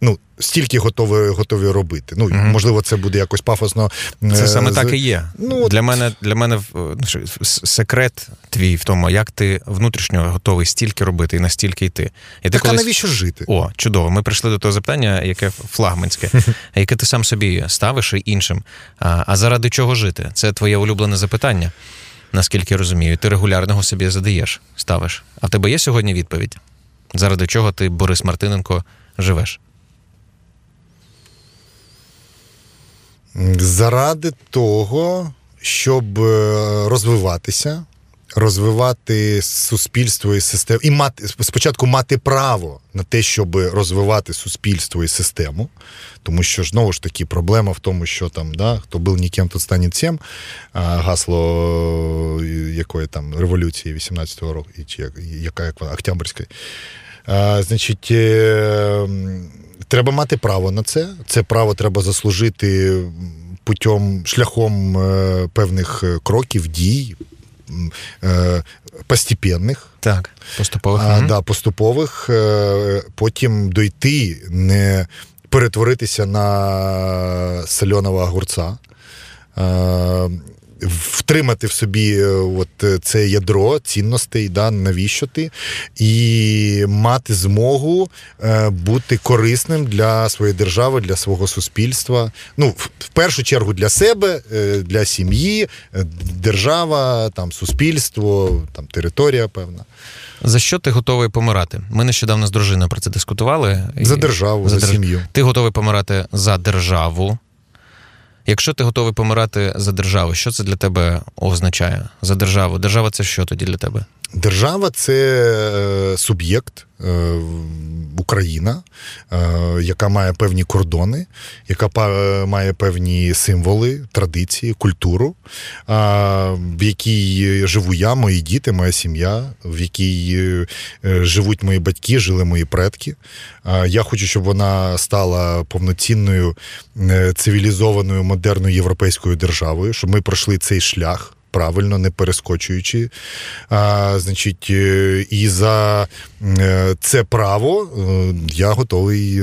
ну, стільки готові готові робити. Ну, угу. Можливо, це буде якось пафосно. Це саме так і є. Ну, Для мене для мене ну, секрет твій в тому, як ти внутрішньо готовий стільки робити і настільки йти. І так, колись... а навіщо жити? О, чудово. Ми прийшли до того запитання, яке флагманське, (laughs) яке ти сам собі ставиш і іншим. А, а заради чого жити? Це твоє улюблене запитання, наскільки я розумію. Ти регулярного собі задаєш, ставиш. А в тебе є сьогодні відповідь? Заради чого ти, Борис Мартиненко, живеш? Заради того, щоб е, розвиватися, розвивати суспільство і систему, і мати спочатку мати право на те, щоб розвивати суспільство і систему. Тому що знову ж таки проблема в тому, що там да, хто був ніким, то стане цим, гасло е, якої там революції 18-го року, чи яка як Октябрьської. Значить, е, треба мати право на це. Це право треба заслужити путем шляхом е, певних е, кроків, дій. Постепенних. Так, поступових. А, да, поступових. Потім дойти, не перетворитися на сольоного огурця втримати в собі е, от е, це ядро цінностей, да, навіщо ти, і мати змогу е, бути корисним для своєї держави, для свого суспільства. Ну, в першу чергу для себе, для сім'ї, держава, там суспільство, там територія певна. За що ти готовий помирати? Ми нещодавно з дружиною про це дискутували. За державу, за, за сім'ю. Ти готовий помирати за державу. Якщо ти готовий помирати за державу, що це для тебе означає? За державу? Держава це що тоді для тебе? Держава це е, суб'єкт, е, Україна, е, яка має певні кордони, яка має певні символи, традиції, культуру, в якій живу я, мої діти, моя сім'я, в якій живуть мої батьки, жили мої предки. Я хочу, щоб вона стала повноцінною цивілізованою модерною європейською державою, щоб ми пройшли цей шлях правильно, не перескочуючи. А, Значить, е, і за е, це право е, я готовий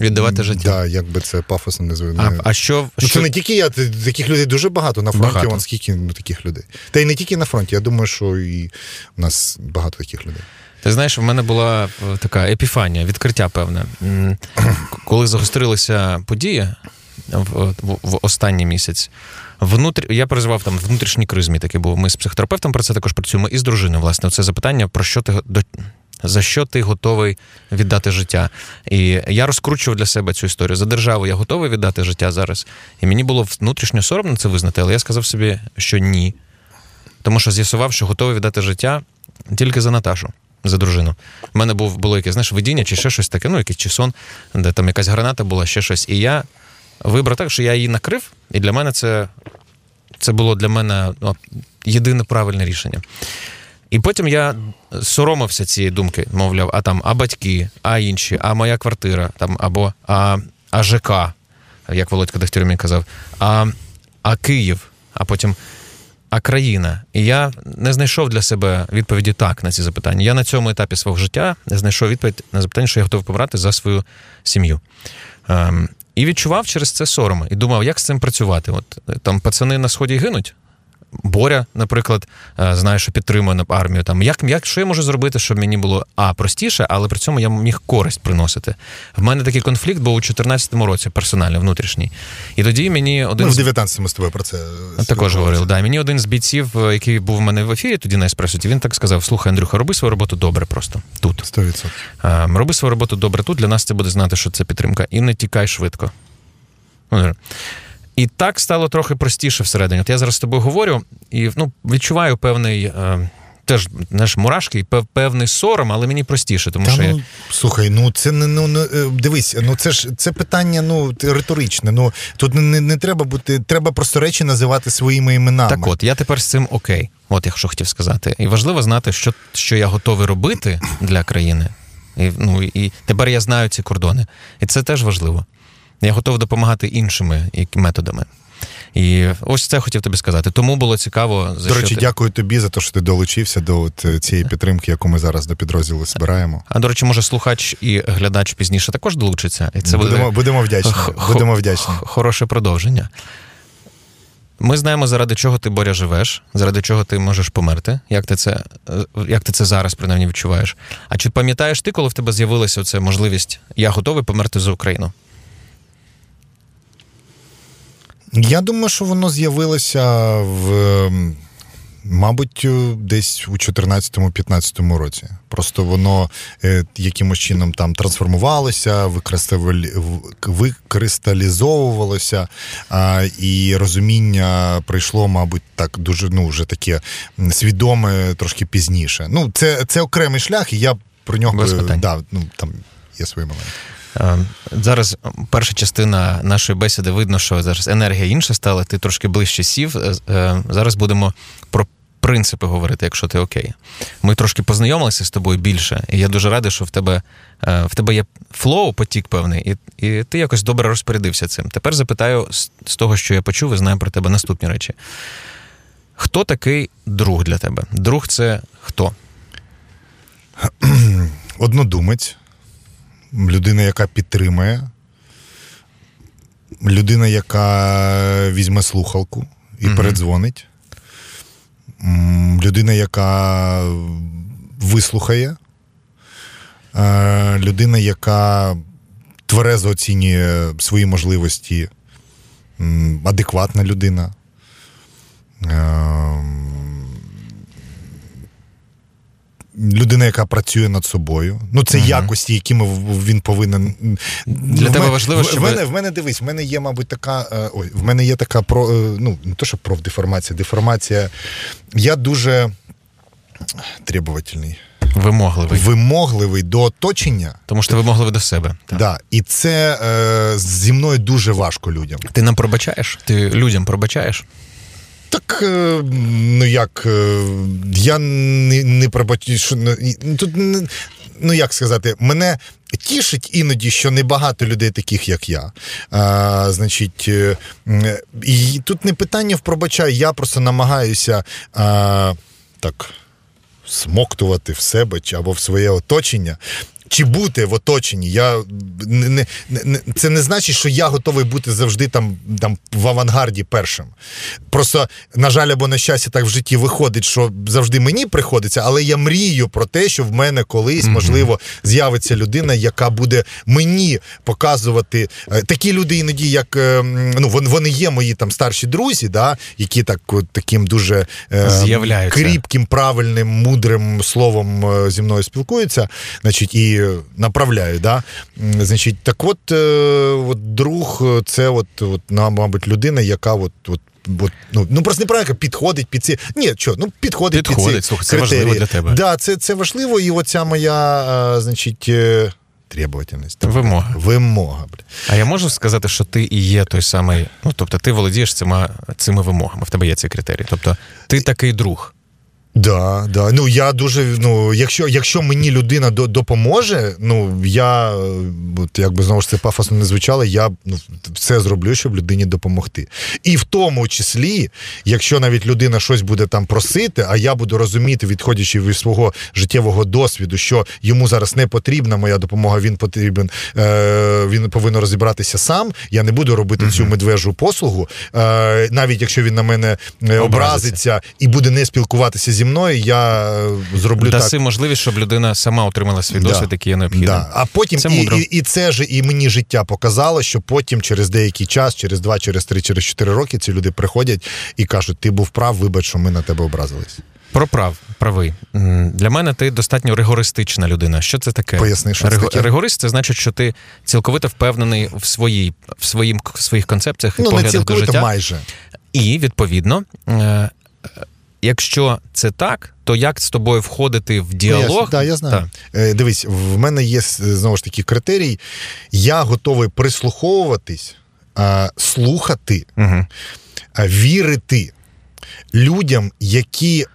Віддавати життя. Да, як би це пафосно не звели. А, а що, Ну, що це не тільки я, таких людей дуже багато на фронті. Багато. Вон скільки ну, таких людей. Та й не тільки на фронті. Я думаю, що і в нас багато таких людей. Ти знаєш, в мене була така епіфанія, відкриття певне. (clears throat) Коли загострилися події в, в, в останній місяць. Внутрі я переживав там внутрішній криз мій такий був. Ми з психотерапевтом про це також працюємо і з дружиною. Власне, це запитання про що ти до за що ти готовий віддати життя. І я розкручував для себе цю історію. За державу я готовий віддати життя зараз. І мені було внутрішньо соромно це визнати, але я сказав собі, що ні. Тому що з'ясував, що готовий віддати життя тільки за Наташу, за дружину. У мене був було якесь знаєш, видіння чи ще щось таке, ну якийсь чи сон, де там якась граната була, ще щось. І я вибрав так, що я її накрив, і для мене це, це було для мене ну, єдине правильне рішення. І потім я соромився цієї думки, мовляв, а там, а батьки, а інші, а моя квартира, там, або а, а ЖК, як Володька Дегтярьов казав, а, а Київ, а потім а країна. І я не знайшов для себе відповіді так на ці запитання. Я на цьому етапі свого життя не знайшов відповідь на запитання, що я готовий помирати за свою сім'ю. Ем, і відчував через це сором. І думав, як з цим працювати. От е, там пацани на сході гинуть. Боря, наприклад, е, знає, що підтримує армію. Там як, як що я можу зробити, щоб мені було а простіше, але при цьому я міг користь приносити. В мене такий конфлікт був у 2014 році, персонально, внутрішній. І тоді мені один Ми з в 19-му з тобою про це також говорив. Да. Мені один з бійців, е, який був в мене в ефірі тоді на еспресоті, він так сказав: слухай, Андрюха, роби свою роботу добре просто тут. 100%. Е, Роби свою роботу добре тут. Для нас це буде знати, що це підтримка, і не тікай швидко. І так стало трохи простіше всередині. От я зараз з тобою говорю і ну, відчуваю певний. Е, Теж знаєш, мурашки і пев- певний сором, але мені простіше, тому Та, що я ну, слухай, ну це не ну, ну е, дивись, ну це ж це питання ну риторичне. Ну тут не, не, не треба бути, треба просто речі називати своїми іменами. Так от, я тепер з цим окей. От я що хотів сказати. І важливо знати, що, що я готовий робити для країни. І, ну, і тепер я знаю ці кордони. І це теж важливо. Я готовий допомагати іншими методами. І ось це хотів тобі сказати. Тому було цікаво за До речі, ти... дякую тобі за те, що ти долучився до от е, цієї підтримки, яку ми зараз до підрозділу збираємо. А до речі, може, слухач і глядач пізніше також долучиться. І це будемо, буде будемо вдячні. Х- Будемо вдячні. х- Хороше продовження. Ми знаємо, заради чого ти Боря живеш, заради чого ти можеш померти. Як ти це, е, як ти це зараз принаймні відчуваєш? А чи пам'ятаєш ти, коли в тебе з'явилася оця можливість Я готовий померти за Україну? Я думаю, що воно з'явилося в, ем, мабуть, е, десь у 14-15 році. Просто воно е, якимось чином там трансформувалося, викристалізовувалося, і розуміння прийшло, мабуть, так дуже ну, вже таке свідоме трошки пізніше. Ну, це, це окремий шлях, і я про нього е, да, ну, там є свої моменти. Е, Зараз перша частина нашої бесіди видно, що зараз енергія інша стала, ти трошки ближче сів. Е, е, Зараз будемо про принципи говорити, якщо ти окей. Ми трошки познайомилися з тобою більше, і я дуже радий, що в тебе, е, в тебе є flow, потік певний, і, і ти якось добре розпорядився цим. Тепер запитаю з того, що я почув, і знаю про тебе наступні речі. Хто такий друг для тебе? Друг це хто? однодумець, людина, яка підтримує, людина, яка візьме слухалку і Мгм. передзвонить, людина, яка вислухає, Е, людина, яка тверезо оцінює свої можливості, адекватна людина. Ем, людина, яка працює над собою. Ну, це Мгм. якості, якими він повинен. Для В тебе мене- важливо, в, щоб- в мене, в мене дивись, в мене є, мабуть, така. е, Ой, в мене є така про. е, Ну, не то, що профдеформація, деформація. Я дуже требовательний, Вимогливий. вимогливий до оточення. Тому що ти вимогливий до себе. Так. Да, і це е, зі мною дуже важко людям. Ти нам пробачаєш? Ти людям пробачаєш? Так, е, ну як, е, я не не пробачу, що тут ну як сказати, мене. Тішить іноді, що небагато людей, таких як я. А, Значить, е, і тут не питання в пробачай, я просто намагаюся а, так смоктувати в себе або в своє оточення чи бути в оточенні. Я не, не, не, Це не значить, що я готовий бути завжди там там в авангарді першим. Просто, на жаль, або на щастя, так в житті виходить, що завжди мені приходиться, але я мрію про те, що в мене колись, можливо, з'явиться людина, яка буде мені показувати. Е, такі люди іноді, як е, ну, вони є мої там старші друзі, да, які так таким дуже е, кріпким, правильним, мудрим словом зі мною спілкуються. Значить, і направляю. Да? Значить, Так от, е, от друг, це от, от, мабуть, людина, яка от, от От, ну ну просто неправильно підходить під ці. Ні, що, ну підходить, підходить під ці слухай, це важливо для тебе. Да, це це важливо, і оця моя, а, значить, е, требовательність. Вимога. Вимога. Бля. А я можу сказати, що ти і є той самий. Ну тобто, ти володієш цими цими вимогами. В тебе є ці критерії. Тобто, ти такий друг. Да, да. Ну я дуже. Ну, якщо якщо мені людина до, допоможе, ну я от, якби знову ж це пафосно не звучало, я ну, все зроблю, щоб людині допомогти. І в тому числі, якщо навіть людина щось буде там просити, а я буду розуміти, відходячи від свого життєвого досвіду, що йому зараз не потрібна моя допомога, він потрібен, е, він повинен розібратися сам. Я не буду робити uh-huh. цю медвежу послугу, е, навіть якщо він на мене е, образиться, образиться і буде не спілкуватися зі зі мною, я е, зроблю Даси так. можливість, щоб людина сама отримала свій досвід, да. який є необхідним. Да. А потім це і, і і, це ж і мені життя показало, що потім через деякий час, через два, через три, через чотири роки, ці люди приходять і кажуть: ти був прав, вибач, що ми на тебе образились. Про прав правий для мене ти достатньо ригористична людина. Що це таке? Поясни, що це таке? Ригорист це значить, що ти цілковито впевнений в своїй в своїм в своїх концепціях і ну, поглядах не до життя. майже. І відповідно е, якщо це так, то як з тобою входити в діалог? Так, да, я знаю. Та. Дивись, в мене є знову ж таки критерій. Я готовий прислуховуватись, е, слухати, угу. е, вірити людям, які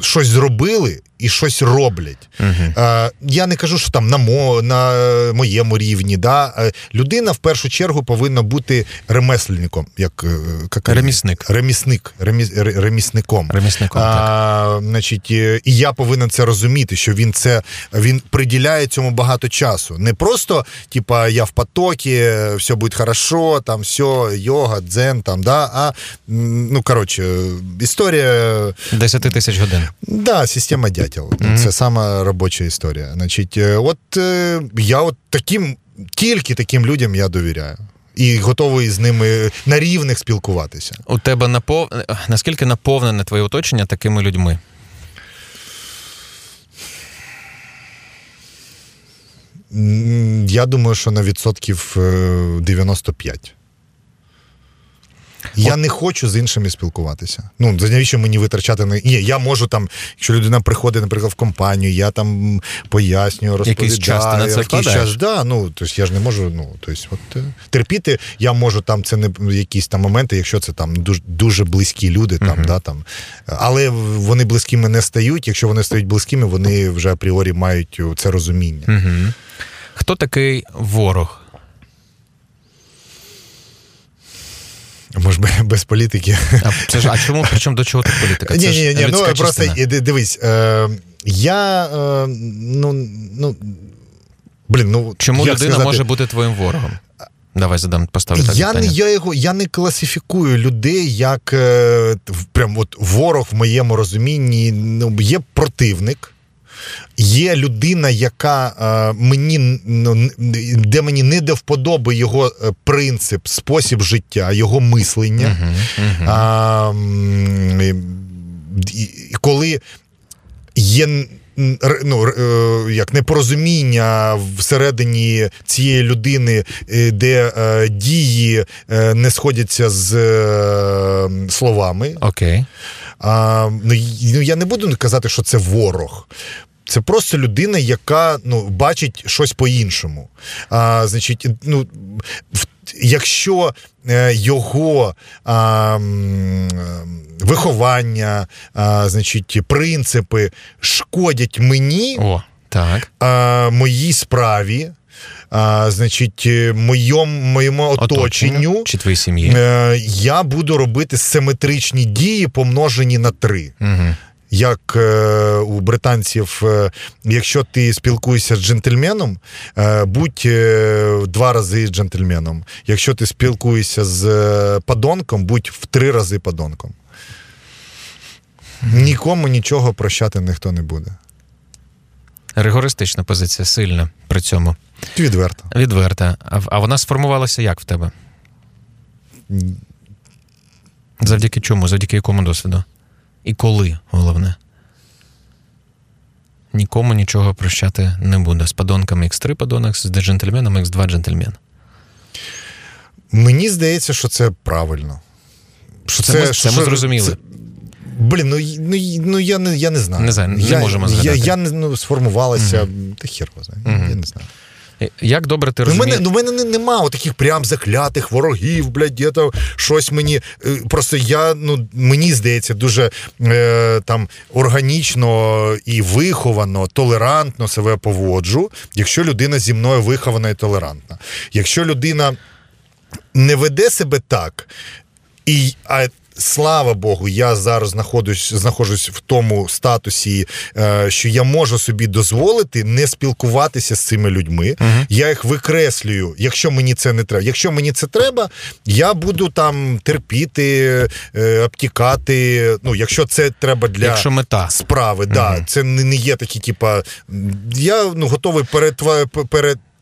щось зробили і щось роблять. Uh-huh. Я не кажу, що там на мо, на моєму рівні. Да? Людина в першу чергу повинна бути ремесленником, як, е, як ремісник. Ремісник, реміс, ремісником. Ремісником, а, Значить, І я повинен це розуміти, що він це він приділяє цьому багато часу. Не просто, типа, я в потокі, все буде хорошо, там все, йога, дзен, там, да, а ну коротше, історія 10 тисяч годин. Да, система дядь дятел. Mm-hmm. Це сама робоча історія. Значить, е, от е, я от таким, тільки таким людям я довіряю. І готовий з ними на рівних спілкуватися. У тебе напов... наскільки наповнене твоє оточення такими людьми? Я думаю, що на відсотків 95. Е, я не хочу з іншими спілкуватися. Ну, навіщо мені витрачати на Ні, я можу там, якщо людина приходить, наприклад, в компанію, я там пояснюю, розповідаю. Якийсь час ти на це якийсь час, да, ну, тобто я ж не можу, ну, тобто, от, е, терпіти, я можу там, це не якісь там моменти, якщо це там дуже дуже близькі люди, там, uh-huh. да, там. але вони близькими не стають. Якщо вони стають близькими, вони вже апріорі мають це розуміння. Uh-huh. Хто такий ворог? Може, без політики. А це ж а чому причому до чого тут політика? Ні, ні, ні, ну просто дивись, е, я е, ну ну блін, ну чому людина сказати? може бути твоїм ворогом? Давай задам поставлю так я не я його я не класифікую людей як е, прям от ворог в моєму розумінні. Ну є противник. Є людина, яка е, мені де мені не до вподоби його е, принцип, спосіб життя, його мислення. А, Коли є ну, е, як непорозуміння всередині цієї людини, де дії не сходяться з словами. Окей. Okay. А, ну, ну я не буду казати, що це ворог. Це просто людина, яка ну, бачить щось по-іншому. А, Значить, ну, якщо е, його а, виховання, а, значить, принципи шкодять мені, О, так. а, моїй справі, а, значить, моєму, моєму оточенню, чи твоїй сім'ї. е, я буду робити симетричні дії, помножені на три. Угу. Як е, у британців, е, якщо ти спілкуєшся з джентльменом, е, будь е, два рази джентльменом. Якщо ти спілкуєшся з е, подонком, будь в три рази подонком. Нікому нічого прощати ніхто не буде. Ригористична позиція, сильна при цьому. Відверто. Відверта. А, а вона сформувалася як в тебе? Завдяки чому? Завдяки якому досвіду? І коли, головне? Нікому нічого прощати не буде. З подонками X3 подонок, з джентльменом X2 джентльмен. Мені здається, що це правильно. Що Це ми- це ми зрозуміли. це- Блін, ну, ну, ну я не, я не знаю. Не знаю, не я, можемо згадати. я не ну, сформувалася. Та хер його знає, Мгм. я не знаю. Як добре ти Ну, в розумієш? мене, ну, мене не- нема таких прям заклятих ворогів, блядь, де то щось мені. е, Просто я, ну, мені здається, дуже е, там органічно і виховано, толерантно себе поводжу, якщо людина зі мною вихована і толерантна. Якщо людина не веде себе так, і, а слава Богу, я зараз знаходжусь, знаходжусь в тому статусі, е, що я можу собі дозволити не спілкуватися з цими людьми. Я їх викреслюю, якщо мені це не треба. Якщо мені це треба, я буду там терпіти, е, обтікати. Ну, якщо це треба для Якщо мета. справи, да. Це не, не є такі, типа. Я ну, готовий перетва,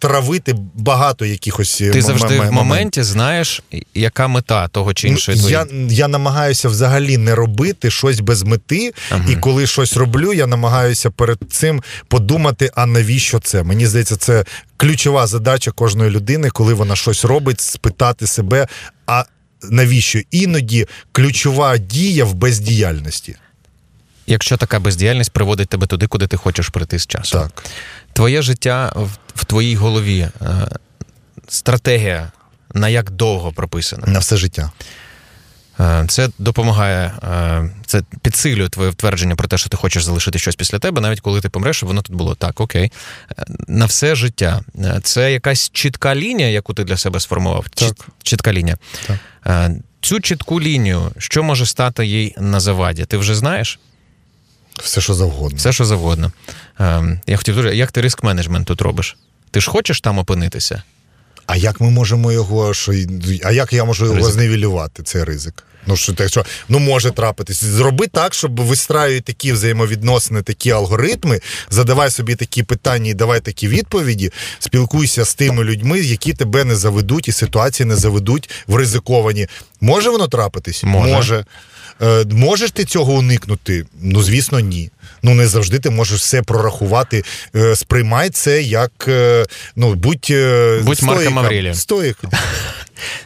перетравити багато якихось. е, Ти завжди в моменті знаєш, яка мета того чи іншої Ну, я, я намагаюся взагалі не робити щось без мети, Ага. і коли щось роблю, я намагаюся перед цим подумати, а навіщо це? Мені здається, це ключова задача кожної людини, коли вона щось робить, спитати себе, а навіщо? Іноді ключова дія в бездіяльності. Якщо така бездіяльність приводить тебе туди, куди ти хочеш прийти з часом. Так. Твоє життя в, в твоїй голові, е, стратегія на як довго прописана. На все життя. Е, Це допомагає, е, це підсилює твоє твердження про те, що ти хочеш залишити щось після тебе, навіть коли ти помреш, щоб воно тут було так, окей. На все життя. Це якась чітка лінія, яку ти для себе сформував. Так. Чітка лінія. Так. Цю чітку лінію, що може стати їй на заваді? Ти вже знаєш? Все, що завгодно. Все, що завгодно. Е, Я хотів дуже, як ти риск менеджмент тут робиш? Ти ж хочеш там опинитися? А як ми можемо його що, а як я можу його Ризик. зневілювати, цей ризик? Ну що так, що ну може трапитись. Зроби так, щоб вистраювати такі взаємовідносини, такі алгоритми, задавай собі такі питання і давай такі відповіді. Спілкуйся з тими людьми, які тебе не заведуть, і ситуації не заведуть в ризиковані. Може воно трапитись? Може. Е, можеш ти цього уникнути? Ну, звісно, ні. Ну, не завжди ти можеш все прорахувати. Е, сприймай це як е, ну, будь, е, Будь стоїком. Аврелієм. Стоїком.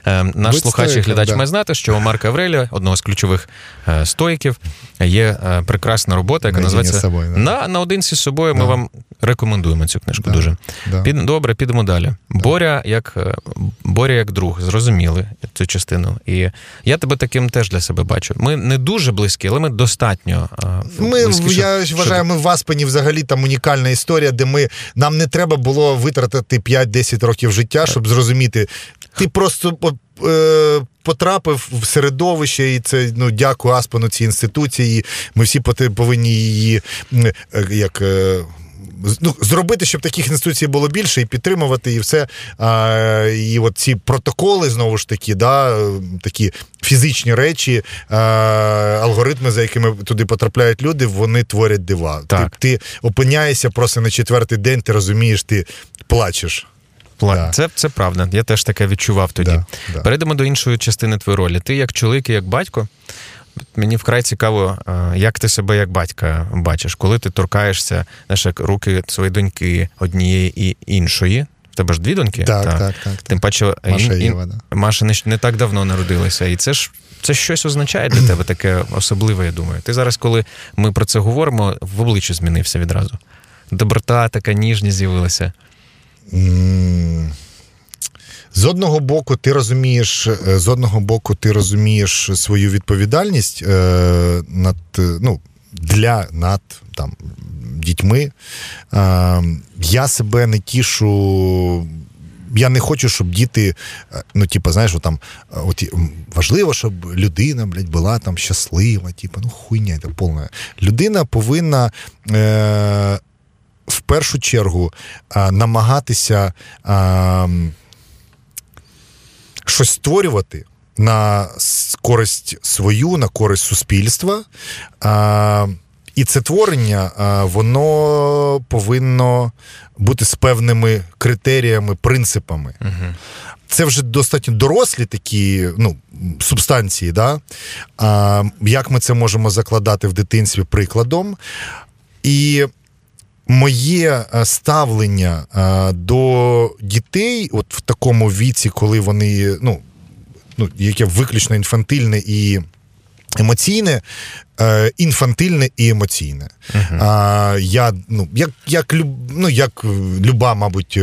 Е, Наш Будь слухач і глядач да. має знати, що у Марка Аврелія, одного з ключових е, стоїків, є е, прекрасна робота, яка називається собою, да. на, наодинці з собою. Ми вам рекомендуємо цю книжку Да, дуже. да. Під, добре, підемо далі. Боря як, Боря як друг, зрозуміли цю частину. І я тебе таким теж для себе бачу. Ми не дуже близькі, але ми достатньо. Ми, близькі, я щоб- вважаю, ми в Аспені взагалі там унікальна історія, де ми нам не треба було витратити 5-10 років життя, щоб зрозуміти. Ти просто е, потрапив в середовище, і це ну дякую Аспену цій інституції. Ми всі повинні її е, як. е, Ну, зробити, щоб таких інституцій було більше, і підтримувати, і все. А, і от ці протоколи, знову ж таки, да, такі фізичні речі, а, алгоритми, за якими туди потрапляють люди, вони творять дива. Так. Ти, ти опиняєшся просто на четвертий день, ти розумієш, ти плачеш. План. Да. Це, це правда. Я теж таке відчував тоді. Да, да. Перейдемо до іншої частини твоєї ролі. Ти як чоловік і як батько. Мені вкрай цікаво, е, як ти себе як батька бачиш, коли ти торкаєшся знаєш, як руки своєї доньки однієї і іншої. В тебе ж дві доньки? Так, так, так, так. Тим паче, Маша ін- і ін- Єва, да. Маша не, не так давно народилася. І це ж це щось означає для тебе таке особливе, я думаю. Ти зараз, коли ми про це говоримо, в обличчі змінився відразу. Доброта, така ніжність з'явилася. З одного боку, ти розумієш, е, з одного боку, ти розумієш свою відповідальність е, над ну, для над там дітьми. Е, я себе не тішу. Я не хочу, щоб діти, ну, типу, знаєш, там от важливо, щоб людина, блядь, була там щаслива, типу, ну хуйня, це повна. Людина повинна е, в першу чергу е, намагатися е, щось створювати на користь свою, на користь суспільства. Е, і це творення, воно повинно бути з певними критеріями, принципами. Угу. Це вже достатньо дорослі такі ну, субстанції. Да? А, Як ми це можемо закладати в дитинстві прикладом? І моє ставлення до дітей, от в такому віці, коли вони, ну, ну яке виключно інфантильне і емоційне, е, інфантильне і емоційне. Uh-huh. А, Я ну, як як, ну, як люба, мабуть, е,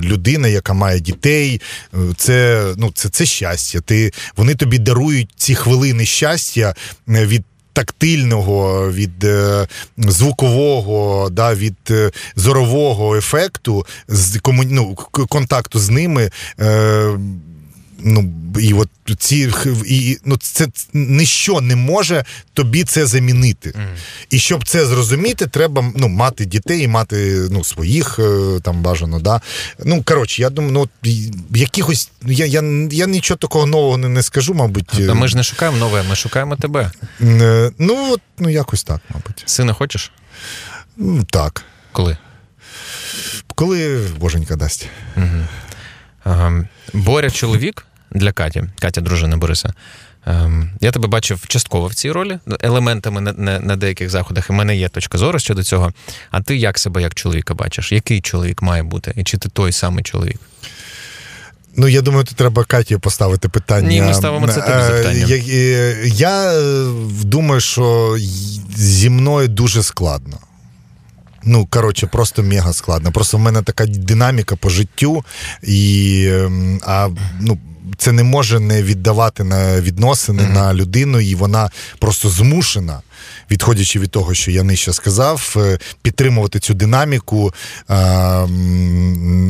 людина, яка має дітей, е, це ну, це, це щастя. Ти, Вони тобі дарують ці хвилини щастя від. Тактильного, від е, звукового, да, від е, зорового ефекту, з кому, ну, контакту з ними. Е, ну, і от ці і, ну, це ніщо не може тобі це замінити. Mm. І щоб це зрозуміти, треба ну, мати дітей, і мати ну, своїх е, там бажано. Да? Ну, коротше, я думаю, ну, якихось. Я я, я нічого такого нового не, не скажу, мабуть. Та ми ж не шукаємо нове, ми шукаємо тебе. Е, ну, от, ну якось так, мабуть. Сина хочеш? Так. Коли? Коли Боженька дасть. Угу. Ага. Боря чоловік для Каті, Катя, дружина Бориса. Ем, я тебе бачив частково в цій ролі, елементами на, на на, деяких заходах. І в мене є точка зору щодо цього. А ти як себе як чоловіка бачиш? Який чоловік має бути? І чи ти той самий чоловік? Ну, я думаю, тут треба Каті поставити питання. Ні, ми ставимо це тобі е, запитання. Я, я е, думаю, що зі мною дуже складно. Ну, коротше, просто мега складно. Просто в мене така динаміка по життю, і ем, а, ну, це не може не віддавати на відносини mm-hmm. на людину, і вона просто змушена. Відходячи від того, що я нижче сказав, е, підтримувати цю динаміку, е,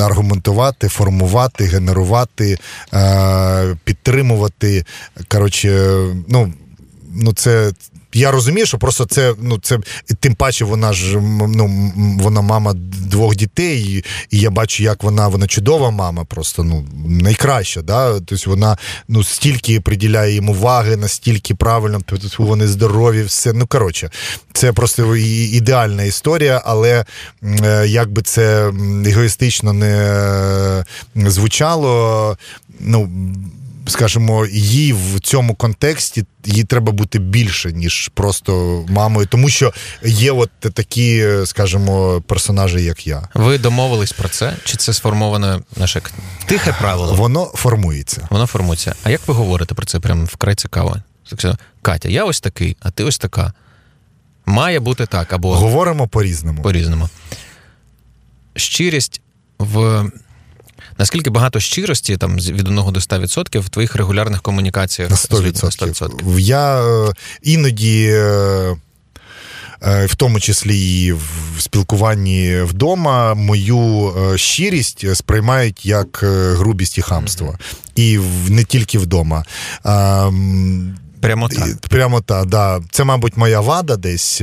аргументувати, формувати, генерувати, е, підтримувати. Коротше, ну, ну це я розумію, що просто це ну це тим паче, вона ж ну вона мама двох дітей, і я бачу, як вона вона чудова мама, просто ну найкраща. Да? Тобто вона ну стільки приділяє їм уваги, настільки правильно, вони здорові, все. Ну коротше, це просто ідеальна історія, але е, як би це егоїстично не звучало, ну скажімо, їй в цьому контексті їй треба бути більше, ніж просто мамою, тому що є от такі, скажімо, персонажі, як я. Ви домовились про це? Чи це сформоване наше тихе правило? Воно формується. Воно формується. А як ви говорите про це? Прямо вкрай цікаво. Катя, я ось такий, а ти ось така. Має бути так. або... Говоримо по-різному. По-різному. Щирість в Наскільки багато щирості там від 1 до 100% в твоїх регулярних комунікаціях на 100%. 100%. Я е, іноді. Е, е, в тому числі і в спілкуванні вдома, мою щирість сприймають як грубість і хамство. І не тільки вдома. Прямо так. Прямо так, да. Це, мабуть, моя вада десь.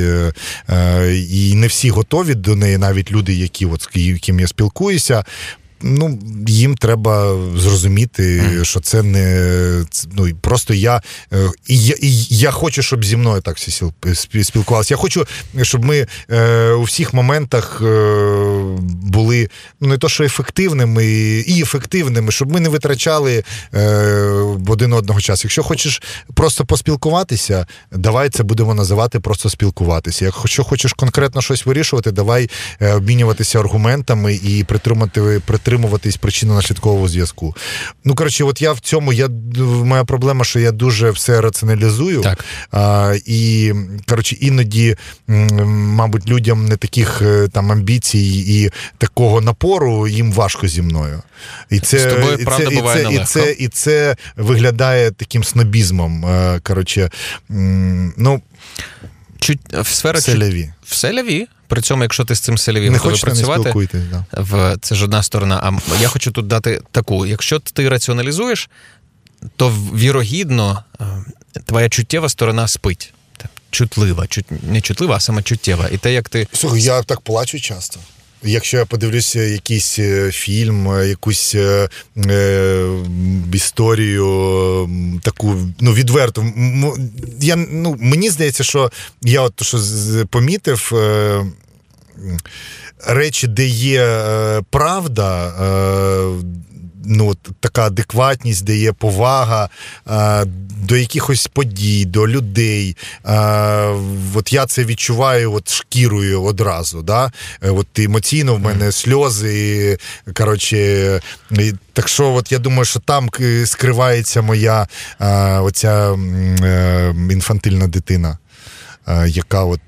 І не всі готові до неї, навіть люди, які от, з яким я спілкуюся ну їм треба зрозуміти, mm. що це не ну просто я е, і я, і я хочу, щоб зі мною так всі спілкувалися. Я хочу, щоб ми е, у всіх моментах е, були ну не то, що ефективними і ефективними, щоб ми не витрачали е, один одного часу. Якщо хочеш просто поспілкуватися, давай це будемо називати просто спілкуватися. Якщо хочеш конкретно щось вирішувати, давай е, обмінюватися аргументами і притримати притримати дотримуватись причинно-наслідкового зв'язку. Ну, коротше, от я в цьому я моя проблема, що я дуже все раціоналізую. Так. А, І коротше, іноді, мабуть, людям не таких е, там амбіцій і такого напору їм важко зі мною. І це З тобою, і правда, це, буває і це, і це, і це виглядає таким снобізмом. Е, Коротше, ну, Чуть, в сфера чуть- селяві. в селяві. При цьому, якщо ти з цим Не готовий хочете, не працювати. Да. в це ж одна сторона. А я хочу тут дати таку: якщо ти раціоналізуєш, то вірогідно е, твоя чуттєва сторона спить. Чутлива, чут, не чутлива, а саме чуттєва. І те, як ти Слухай, я так плачу часто. Якщо я подивлюся якийсь е, фільм, е, якусь е, е, історію таку ну, відверту. Я, ну, мені здається, що я от що помітив. Е, Речі, де є е, правда, е, ну, така адекватність, де є повага е, до якихось подій, до людей. Е, от я це відчуваю от шкірою одразу. Да? Е, От емоційно в мене сльози. і, Коротше, і, так що, от я думаю, що там скривається моя е, оця е, інфантильна дитина. е, Яка от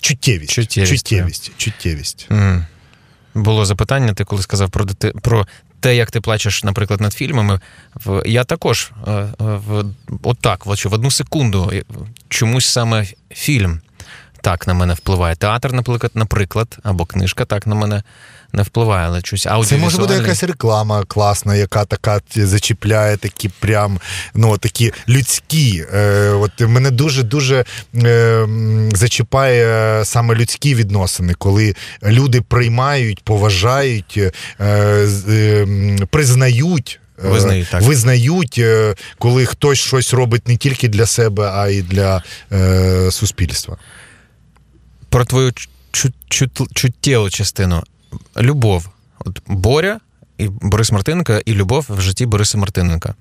чуттєвість. Чуттєвість, чуттєвість, чуттєвість. М. було запитання, ти коли сказав про дити... про те, як ти плачеш, наприклад, над фільмами. В... Я також е, е, в... отак, от в одну секунду чомусь саме фільм так на мене впливає. Театр, наприклад, або книжка так на мене не впливає, але щось Це може бути якась реклама класна, яка така зачіпляє такі прям ну такі людські. Е, от мене дуже дуже е, зачіпає саме людські відносини, коли люди приймають, поважають, е, е, признають. е, Визнають, так. визнають, е, коли хтось щось робить не тільки для себе, а й для е, суспільства. про твою чу- чуттєву частину. Любов. От Боря і Борис Мартиненко, і любов в житті Бориса Мартиненка.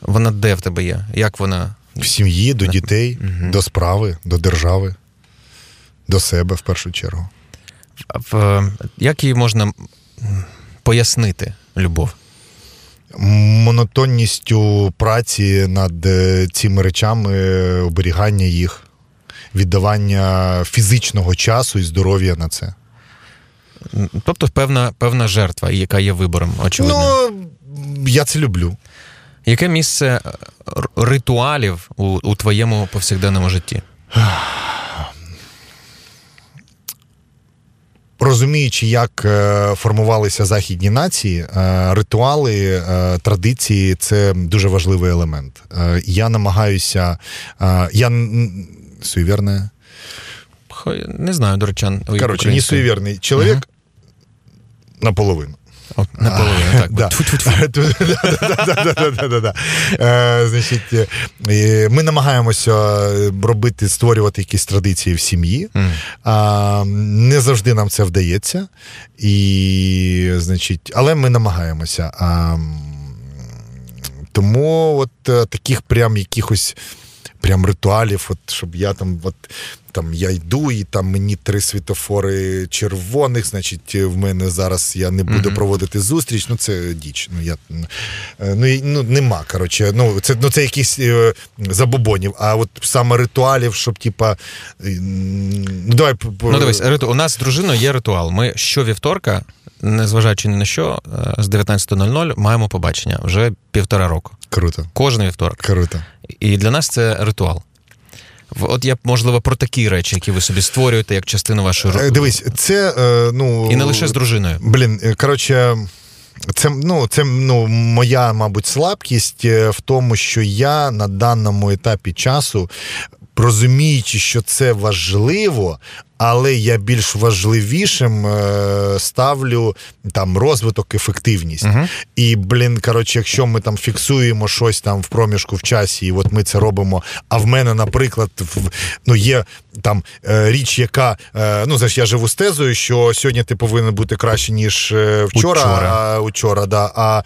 Вона де в тебе є? Як вона? В сім'ї, до дітей, Мгм. до справи, до держави, до себе в першу чергу. В, як її можна пояснити, любов? монотонністю праці над е, цими речами, е, оберігання їх, віддавання фізичного часу і здоров'я на це. Тобто певна, певна жертва, яка є вибором, очевидно. Ну, я це люблю. Яке місце е, ритуалів у, у твоєму повсякденному житті? Розуміючи, як е, формувалися західні нації, е, ритуали, традиції це дуже важливий елемент. Я намагаюся, я суєвірне, Не знаю, доречан. коротше, не суєвірний чоловік. Наполовину. Наполовину, так. (laughs) Значить, ми намагаємося робити, створювати якісь традиції в сім'ї. Не завжди нам це вдається. І, значить, але ми намагаємося. Тому от е, таких прям якихось. Прям ритуалів, от щоб я там, от там я йду, і там мені три світофори червоних, значить, в мене зараз я не буду Мгм. проводити зустріч. Ну це діч. Ну я е, ну, ну нема. Коротше, ну це ну це якісь е, забобонів. А от саме ритуалів, щоб типа. е, Ну давай Ну, дивись, риту... у нас з дружиною є ритуал. Ми щовівторка, незважаючи ні на що, е, з 19.00 маємо побачення вже півтора року. круто. Кожен вівторок. Круто. І для нас це ритуал. От я можливо про такі речі, які ви собі створюєте як частину вашої роботи. Дивись, це е, ну І не лише з дружиною. Блін, е, коротше, це, ну, це ну, моя, мабуть, слабкість е, в тому, що я на даному етапі часу, розуміючи, що це важливо, але я більш важливішим е, ставлю там розвиток, ефективність. Мгм. І, блін, коротше, якщо ми там фіксуємо щось там в проміжку в часі, і от ми це робимо. А в мене, наприклад, в, ну, є там е, річ, яка е, ну знаєш, я живу з тезою, що сьогодні ти повинен бути краще, ніж вчора, Учора. а учора, да, а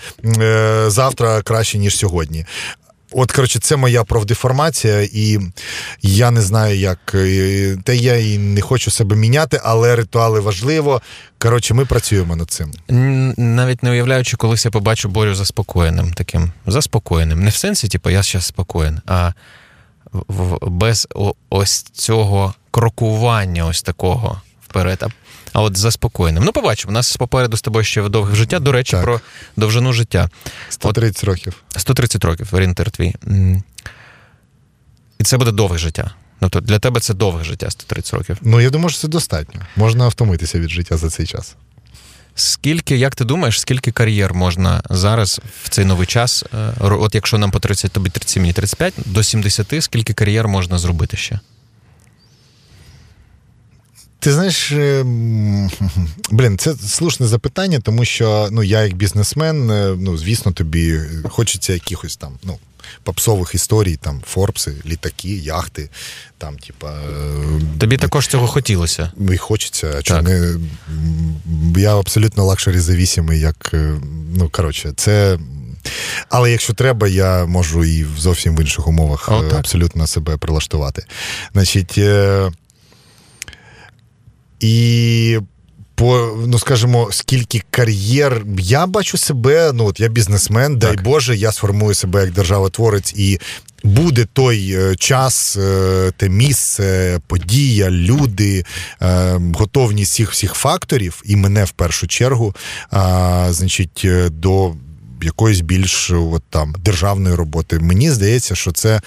завтра краще, ніж сьогодні. От, коротше, це моя профдеформація, і я не знаю, як. Та я і не хочу себе міняти, але ритуали важливо. Коротше, ми працюємо над цим. Навіть не уявляючи, колись я побачу Борю заспокоєним таким. Заспокоєним. Не в сенсі, типу, я зараз спокоєн, а без ось цього крокування, ось такого вперед. А от заспокоєним. Ну, побачимо, у нас попереду з тобою ще довге життя. До речі, так. про довжину життя. 130 от, років. 130 років, орієнтир твій. І це буде довге життя. Тобто для тебе це довге життя 130 років. Ну, я думаю, що це достатньо. Можна втомитися від життя за цей час. Скільки, як ти думаєш, скільки кар'єр можна зараз в цей новий час? Е, от якщо нам по 30, тобі 30, мені 35, до 70, скільки кар'єр можна зробити ще? Ти знаєш, е, (laughs) блін, це слушне запитання, тому що ну, я як бізнесмен, е, ну, звісно, тобі хочеться якихось там, ну. Попсових історій, там Форбси, літаки, яхти. там, типа... Е, тобі також цього хотілося? І хочеться. Чи не... Я абсолютно luxury зависимый, як. Ну, коротше, це. Але якщо треба, я можу і зовсім в інших умовах О, абсолютно себе прилаштувати. Значить. І по, ну скажімо, скільки кар'єр я бачу себе, ну от я бізнесмен, так. дай Боже, я сформую себе як державотворець і. Буде той е, час, е, те місце, подія, люди, е, готовність всіх всіх факторів, і мене в першу чергу, значить, до якоїсь більш от, там державної роботи. Мені здається, що це,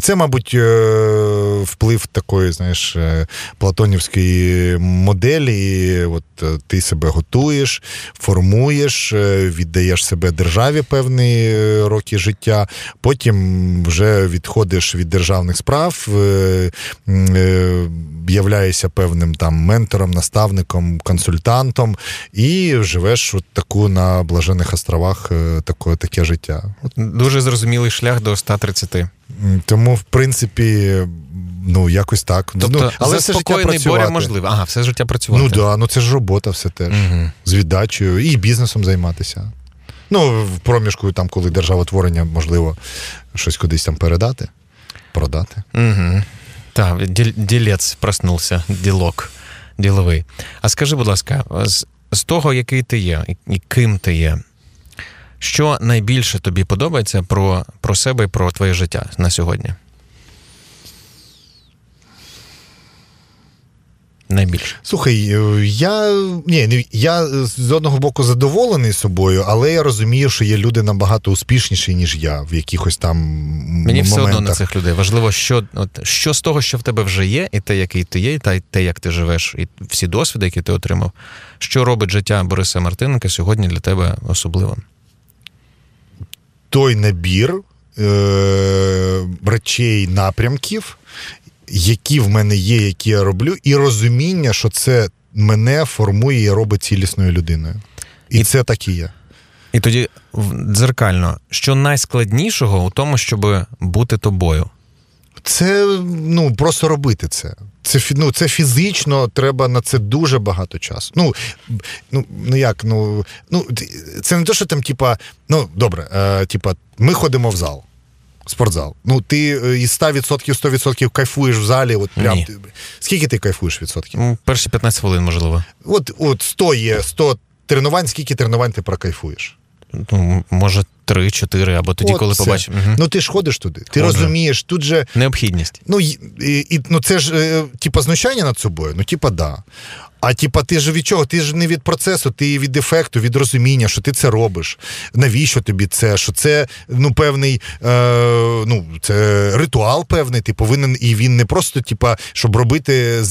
це мабуть, е, вплив такої, знаєш, е, платонівської моделі. От е, ти себе готуєш, формуєш, віддаєш себе державі певні роки життя, потім вже відходиш від державних справ, являєшся певним там ментором, наставником, консультантом і живеш от таку на блажених островах таке, таке життя. Дуже зрозумілий шлях до 130. Тому, в принципі, ну якось так. Тобто, ну, але все життя працювати. боря можливо. Ага, все життя працювати. Ну да, ну це ж робота, все теж. Угу. З віддачею і бізнесом займатися. Ну, в проміжку, там, коли державотворення, можливо, щось кудись там передати, продати. Угу. Так, ділець проснувся, ділок діловий. А скажи, будь ласка, з, з того, який ти є, і ким ти є, що найбільше тобі подобається про, про себе і про твоє життя на сьогодні? Найбільше. Слухай, е, я ні, я з одного боку задоволений собою, але я розумію, що є люди набагато успішніші, ніж я, в якихось там. Мені моментах. все одно на цих людей. Важливо, що от, що з того, що в тебе вже є, і те, який ти є, і те, як ти живеш, і всі досвіди, які ти отримав, що робить життя Бориса Мартиненка сьогодні для тебе особливим той набір е, речей, напрямків, які в мене є, які я роблю, і розуміння, що це мене формує і робить цілісною людиною. І, і це так і є. І тоді дзеркально, що найскладнішого у тому, щоб бути тобою? Це ну просто робити це. Це ну, це фізично, треба на це дуже багато часу. Ну ну, ну як, ну ну це не те, що там, типа, ну добре, е, типа, ми ходимо в зал, спортзал. Ну, ти е, із 100% 100% кайфуєш в залі. От прям Ні. скільки ти кайфуєш відсотків? Ну, перші 15 хвилин, можливо. От от 100 є 100 тренувань, скільки тренувань ти прокайфуєш? Ну, може, три-чотири, або тоді, От коли побачив. Угу. Ну ти ж ходиш туди. Ти Ходжу. розумієш, тут же. Необхідність. Ну, і, і, ну це ж, е, типа, знущання над собою, ну, типа, да. А типа, ти ж від чого? Ти ж не від процесу, ти від ефекту, від розуміння, що ти це робиш. Навіщо тобі це? Що це ну певний е, ну, це ритуал певний, ти повинен, і він не просто, типа, щоб робити, е,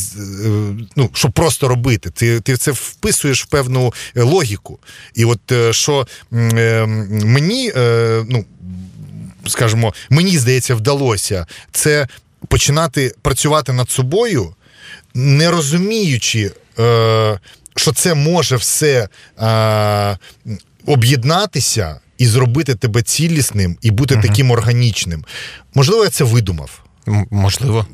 ну, щоб просто робити. Ти ти це вписуєш в певну логіку. І от е, що е, мені, е, ну, скажімо, мені здається, вдалося це починати працювати над собою, не розуміючи е, що це може все е, об'єднатися і зробити тебе цілісним і бути угу. таким органічним. Можливо, я це видумав. Можливо.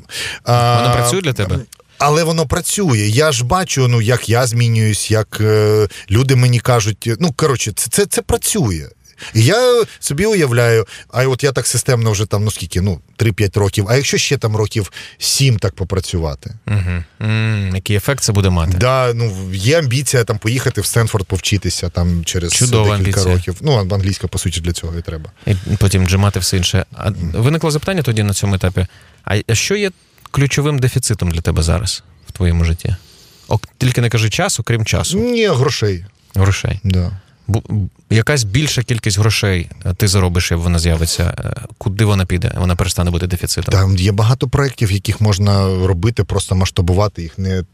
Воно працює для тебе? Але воно працює. Я ж бачу, ну як я змінююсь, як е, люди мені кажуть. Ну коротше, це це, це працює. І я собі уявляю, а от я так системно вже там, ну скільки, ну, 3-5 років, а якщо ще там років 7 так попрацювати? Угу. м який ефект це буде мати? Да, ну, є амбіція там поїхати в Стенфорд повчитися там через Чудова декілька амбіція. років. Ну, англійська, по суті, для цього і треба. І потім джимати все інше. А виникло запитання тоді на цьому етапі: а що є ключовим дефіцитом для тебе зараз в твоєму житті? О, тільки не кажи час, окрім часу, Ні, грошей. грошей. Да. Якась більша кількість грошей е, ти заробиш, як вона з'явиться. Е, Куди вона піде? Вона перестане бути дефіцитом. Там є багато проєктів, яких можна робити, просто масштабувати їх не.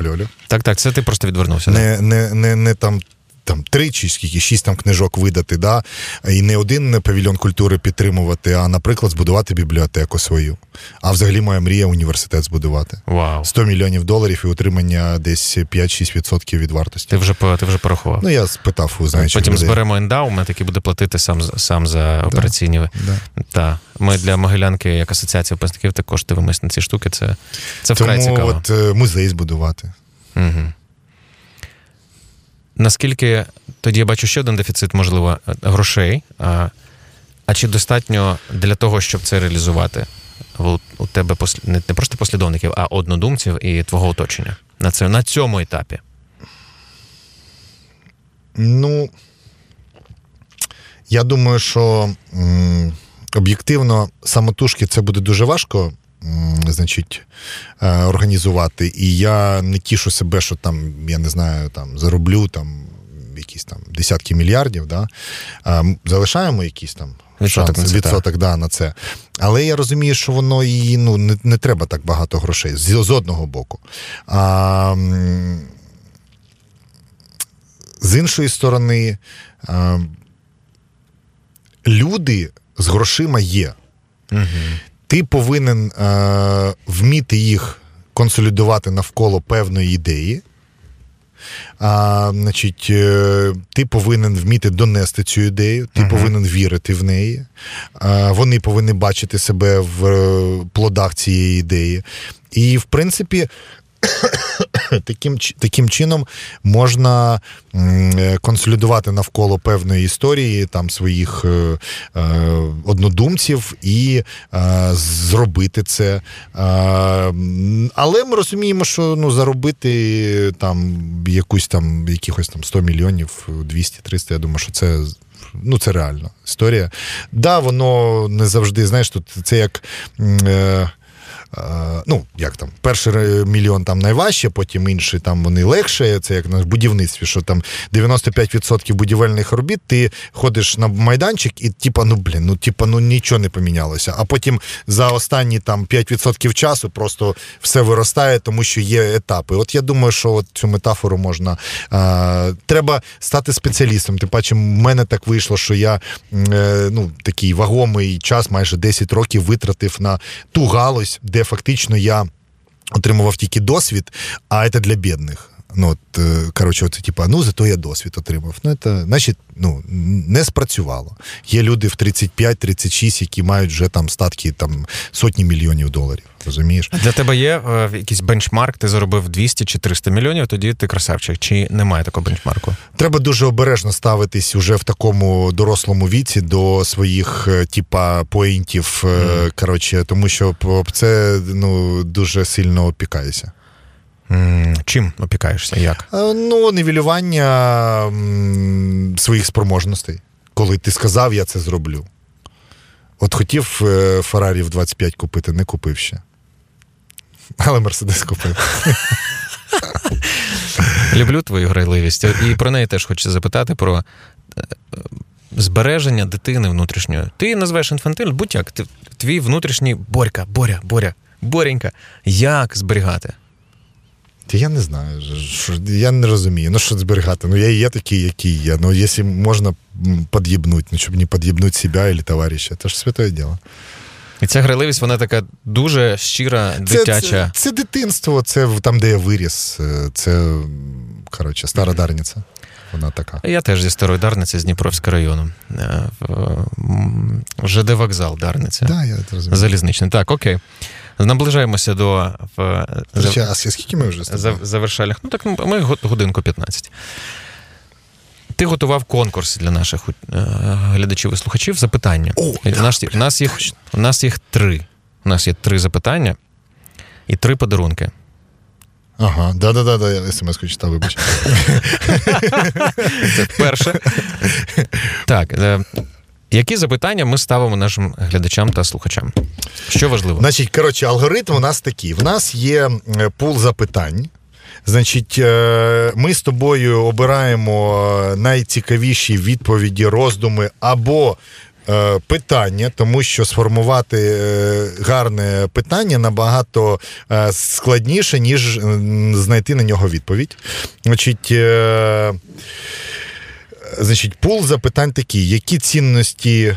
Алло, алло. Так, так, це ти просто відвернувся. не, не, не, не там. Там три чи скільки, шість там книжок видати, да? і не один павільйон культури підтримувати, а, наприклад, збудувати бібліотеку свою. А взагалі моя мрія університет збудувати. Вау. 100 мільйонів доларів і отримання десь 5-6% від вартості. Ти вже ти вже порахував. Ну, я спитав у знаючих Потім людей. зберемо ендаумент, який буде платити сам, за- сам за операційні. Да. Та. Ми для Могилянки, як асоціація випускників, також дивимося на ці штуки. Це, це вкрай Тому цікаво. от е, музей збудувати. Угу. Наскільки тоді я бачу ще один дефіцит, можливо, грошей. А, а чи достатньо для того, щоб це реалізувати? У, у тебе послі- не, не просто послідовників, а однодумців і твого оточення на, це, на цьому етапі. Ну, я думаю, що м, об'єктивно самотужки це буде дуже важко. Значить, е, організувати. І я не тішу себе, що там, я не знаю, там зароблю там якісь там десятки мільярдів. Да? Залишаємо якісь там Відсоток шанс, відсоток да, на це. Але я розумію, що воно і ну, не, не треба так багато грошей з, з одного боку. А, з іншої сторони, е, люди з грошима є. Угу. Ти повинен е, вміти їх консолідувати навколо певної ідеї. А, значить, е, ти повинен вміти донести цю ідею, ти Мгм. повинен вірити в неї. А, вони повинні бачити себе в е, плодах цієї ідеї. І, в принципі, (coughs) таким, таким чином можна е, консолідувати навколо певної історії там своїх е, е, однодумців і е, зробити це. Е, але ми розуміємо, що ну, заробити там якусь там якихось там 100 мільйонів, 200-300, я думаю, що це. Ну, це реально історія. Да, воно не завжди, знаєш, тут це як. Е, ну, як там, перший мільйон там найважче, потім інший там вони легше. Це як на будівництві, що там 95% будівельних робіт, ти ходиш на майданчик і типа, ну блін, ну типа, ну нічого не помінялося. А потім за останні там 5% часу просто все виростає, тому що є етапи. От я думаю, що от цю метафору можна. Е, треба стати спеціалістом. Тим паче, в мене так вийшло, що я е, ну, такий вагомий час, майже 10 років витратив на ту галузь, де фактично я отримував тільки досвід, а це для бідних. Ну, от, е, коротше, це типа, ну зато я досвід отримав. Ну, це, значить, ну, не спрацювало. Є люди в 35-36, які мають вже там статки там, сотні мільйонів доларів. Розумієш? Для тебе є е, якийсь бенчмарк, ти заробив 200 чи 300 мільйонів, тоді ти красавчик. Чи немає такого бенчмарку? Треба дуже обережно ставитись уже в такому дорослому віці до своїх, е, типа, поінтів. е, Коротше, тому що це ну, дуже сильно опікається. Чим опікаєшся? Як? Е, Ну, нівелювання своїх спроможностей. Коли ти сказав, я це зроблю. От хотів Феррарі в 25 купити, не купив ще. Але Мерседес купив. Люблю твою грайливість. І про неї теж хочу запитати про е, збереження дитини внутрішньої. Ти її називаєш інфантиль, будь-як. Твій внутрішній Борька, Боря, Боря, Боренька. Як зберігати? Та я не знаю. Що, я не розумію. Ну, що зберігати? Ну, я і є такий, який є. Ну, якщо можна м, під'єбнути, ну, щоб не під'єбнути себе або товариша, це ж святе діло. І ця грайливість, вона така дуже щира, дитяча. це, це дитинство, це там, де я виріс. е, Це, коротше, стара дарниця. Вона така. Я теж зі старої Дарниці з Дніпровського району. Е, ЖД вокзал Дарниця. Да, я розумію. Залізничний. Так, окей. Наближаємося до в, речі, а скільки ми вже за, завершальних. Ну так ну, ми годинку 15. Ти готував конкурс для наших е, глядачів і слухачів. Запитання. О, у, да, нас, у, нас їх, у нас їх три. У нас є три запитання і три подарунки. Ага, да-да-да, да, я смс-ку читав, вибач. Це перше. (laughs) Так. Е, які запитання ми ставимо нашим глядачам та слухачам? Що важливо? Значить, коротше, алгоритм у нас такий: в нас є е, пул запитань. Значить, е, ми з тобою обираємо найцікавіші відповіді, роздуми або е, питання, тому що сформувати е, гарне питання набагато е, складніше, ніж знайти на нього відповідь. Значить, е, значить, пул запитань такий: які цінності.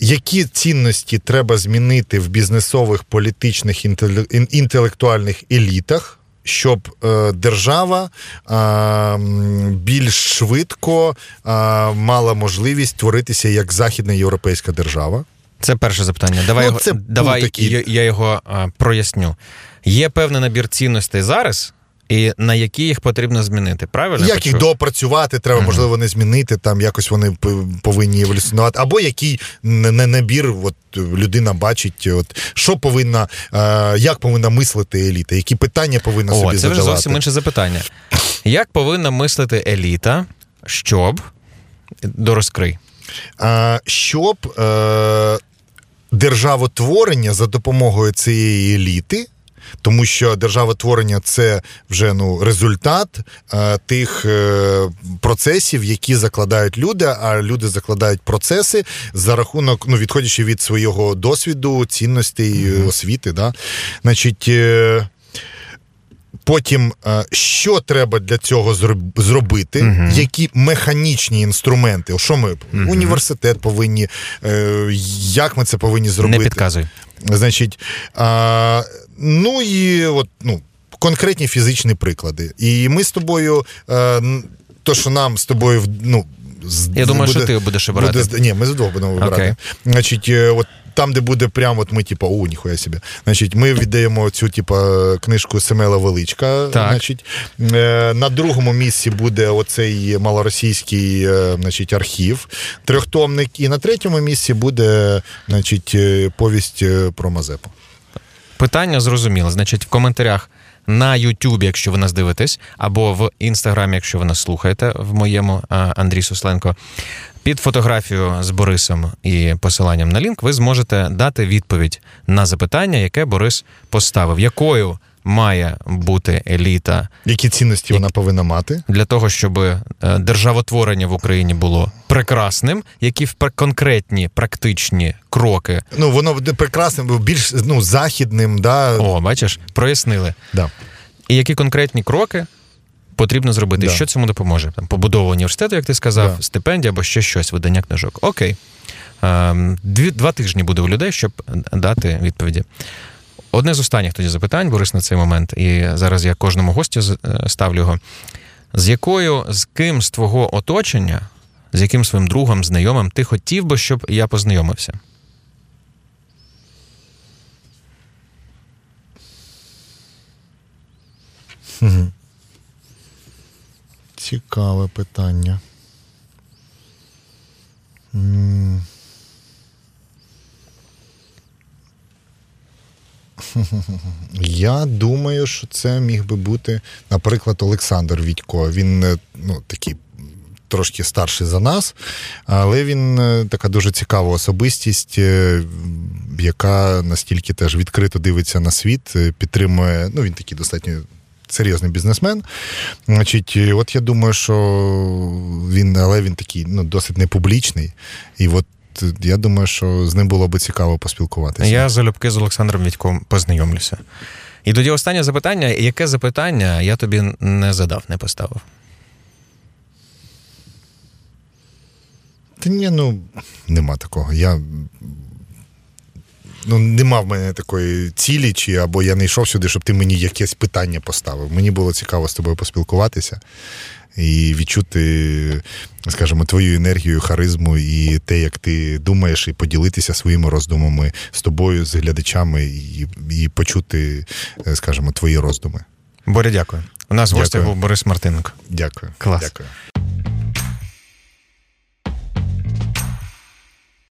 Які цінності треба змінити в бізнесових, політичних, інтеле- інтелектуальних елітах, щоб е, держава е, більш швидко е, мала можливість творитися як західна європейська держава? Це перше запитання. Давай, Ну, його, це давай я, я його проясню. Є певний набір цінностей зараз, і на які їх потрібно змінити. Правильно? Як їх допрацювати, треба, можливо, не змінити, там якось вони повинні еволюціонувати, або який не не набір от, людина бачить, от, що повинна, е, як повинна мислити еліта, які питання повинна О, собі це вже задавати. зовсім інше запитання. Як повинна мислити еліта, щоб дорозкрий? А, щоб е, державотворення за допомогою цієї еліти. Тому що державотворення це вже ну результат е, тих е, процесів, які закладають люди, а люди закладають процеси за рахунок, ну відходячи від свого досвіду, цінностей, е, освіти. Да? Значить, е, Потім, е, що треба для цього зроб- зробити, Мгм. які механічні інструменти, що ми Мгм. університет повинні, е, як ми це повинні зробити? Не підказуй. Значить, ну і от, ну, конкретні фізичні приклади. І ми з тобою, е, то, що нам з тобою ну, з- Я думаю, буде- що ти будеш обирати. Буде, ні, ми з двох будемо вибирати. Окей. Значить, е, от там, де буде прямо, от ми, типу, о, ніхуя собі. Значить, ми віддаємо цю, типу, книжку Семела Величка. Так. Значить, е, на другому місці буде оцей малоросійський е, значить, архів, трьохтомник. І на третьому місці буде значить, повість про Мазепу. Питання зрозуміло. Значить, в коментарях на Ютубі, якщо ви нас дивитесь, або в інстаграмі, якщо ви нас слухаєте, в моєму Андрій Сусленко. Під фотографію з Борисом і посиланням на лінк ви зможете дати відповідь на запитання, яке Борис поставив. Якою має бути еліта Які цінності вона повинна мати? для того, щоб е, державотворення в Україні було прекрасним, які конкретні практичні кроки, Ну, воно буде прекрасним, більш ну, західним, да. о, бачиш, прояснили. Да. І які конкретні кроки потрібно зробити? Да. Що цьому допоможе? Там побудова університету, як ти сказав, Да. стипендія або ще щось, видання книжок. Окей. Ем, Дві, два тижні буде у людей, щоб дати відповіді. Одне з останніх тоді запитань, Борис, на цей момент, і зараз я кожному гостю е, ставлю його. З якою, з ким з твого оточення, з яким своїм другом, знайомим, ти хотів би, щоб я познайомився? Цікаве питання. Я думаю, що це міг би бути, наприклад, Олександр Відько. Він е, ну, такий трошки старший за нас, але він е, така дуже цікава особистість, е, яка настільки теж відкрито дивиться на світ, підтримує. Ну, він такий достатньо серйозний бізнесмен. Значить, от я думаю, що він, але він такий ну, досить непублічний. І от я думаю, що з ним було би цікаво поспілкуватися. Я залюбки з Олександром Відьком познайомлюся. І тоді останнє запитання: яке запитання я тобі не задав, не поставив? Та ні, ну нема такого. Я ну, нема в мене такої цілі, чи або я не йшов сюди, щоб ти мені якесь питання поставив. Мені було цікаво з тобою поспілкуватися і відчути, скажімо, твою енергію, харизму і те, як ти думаєш, і поділитися своїми роздумами з тобою, з глядачами, і, і почути, е, скажімо, твої роздуми. Боря, дякую. У нас в гостях був Борис Мартиненко. Дякую. Клас. Дякую.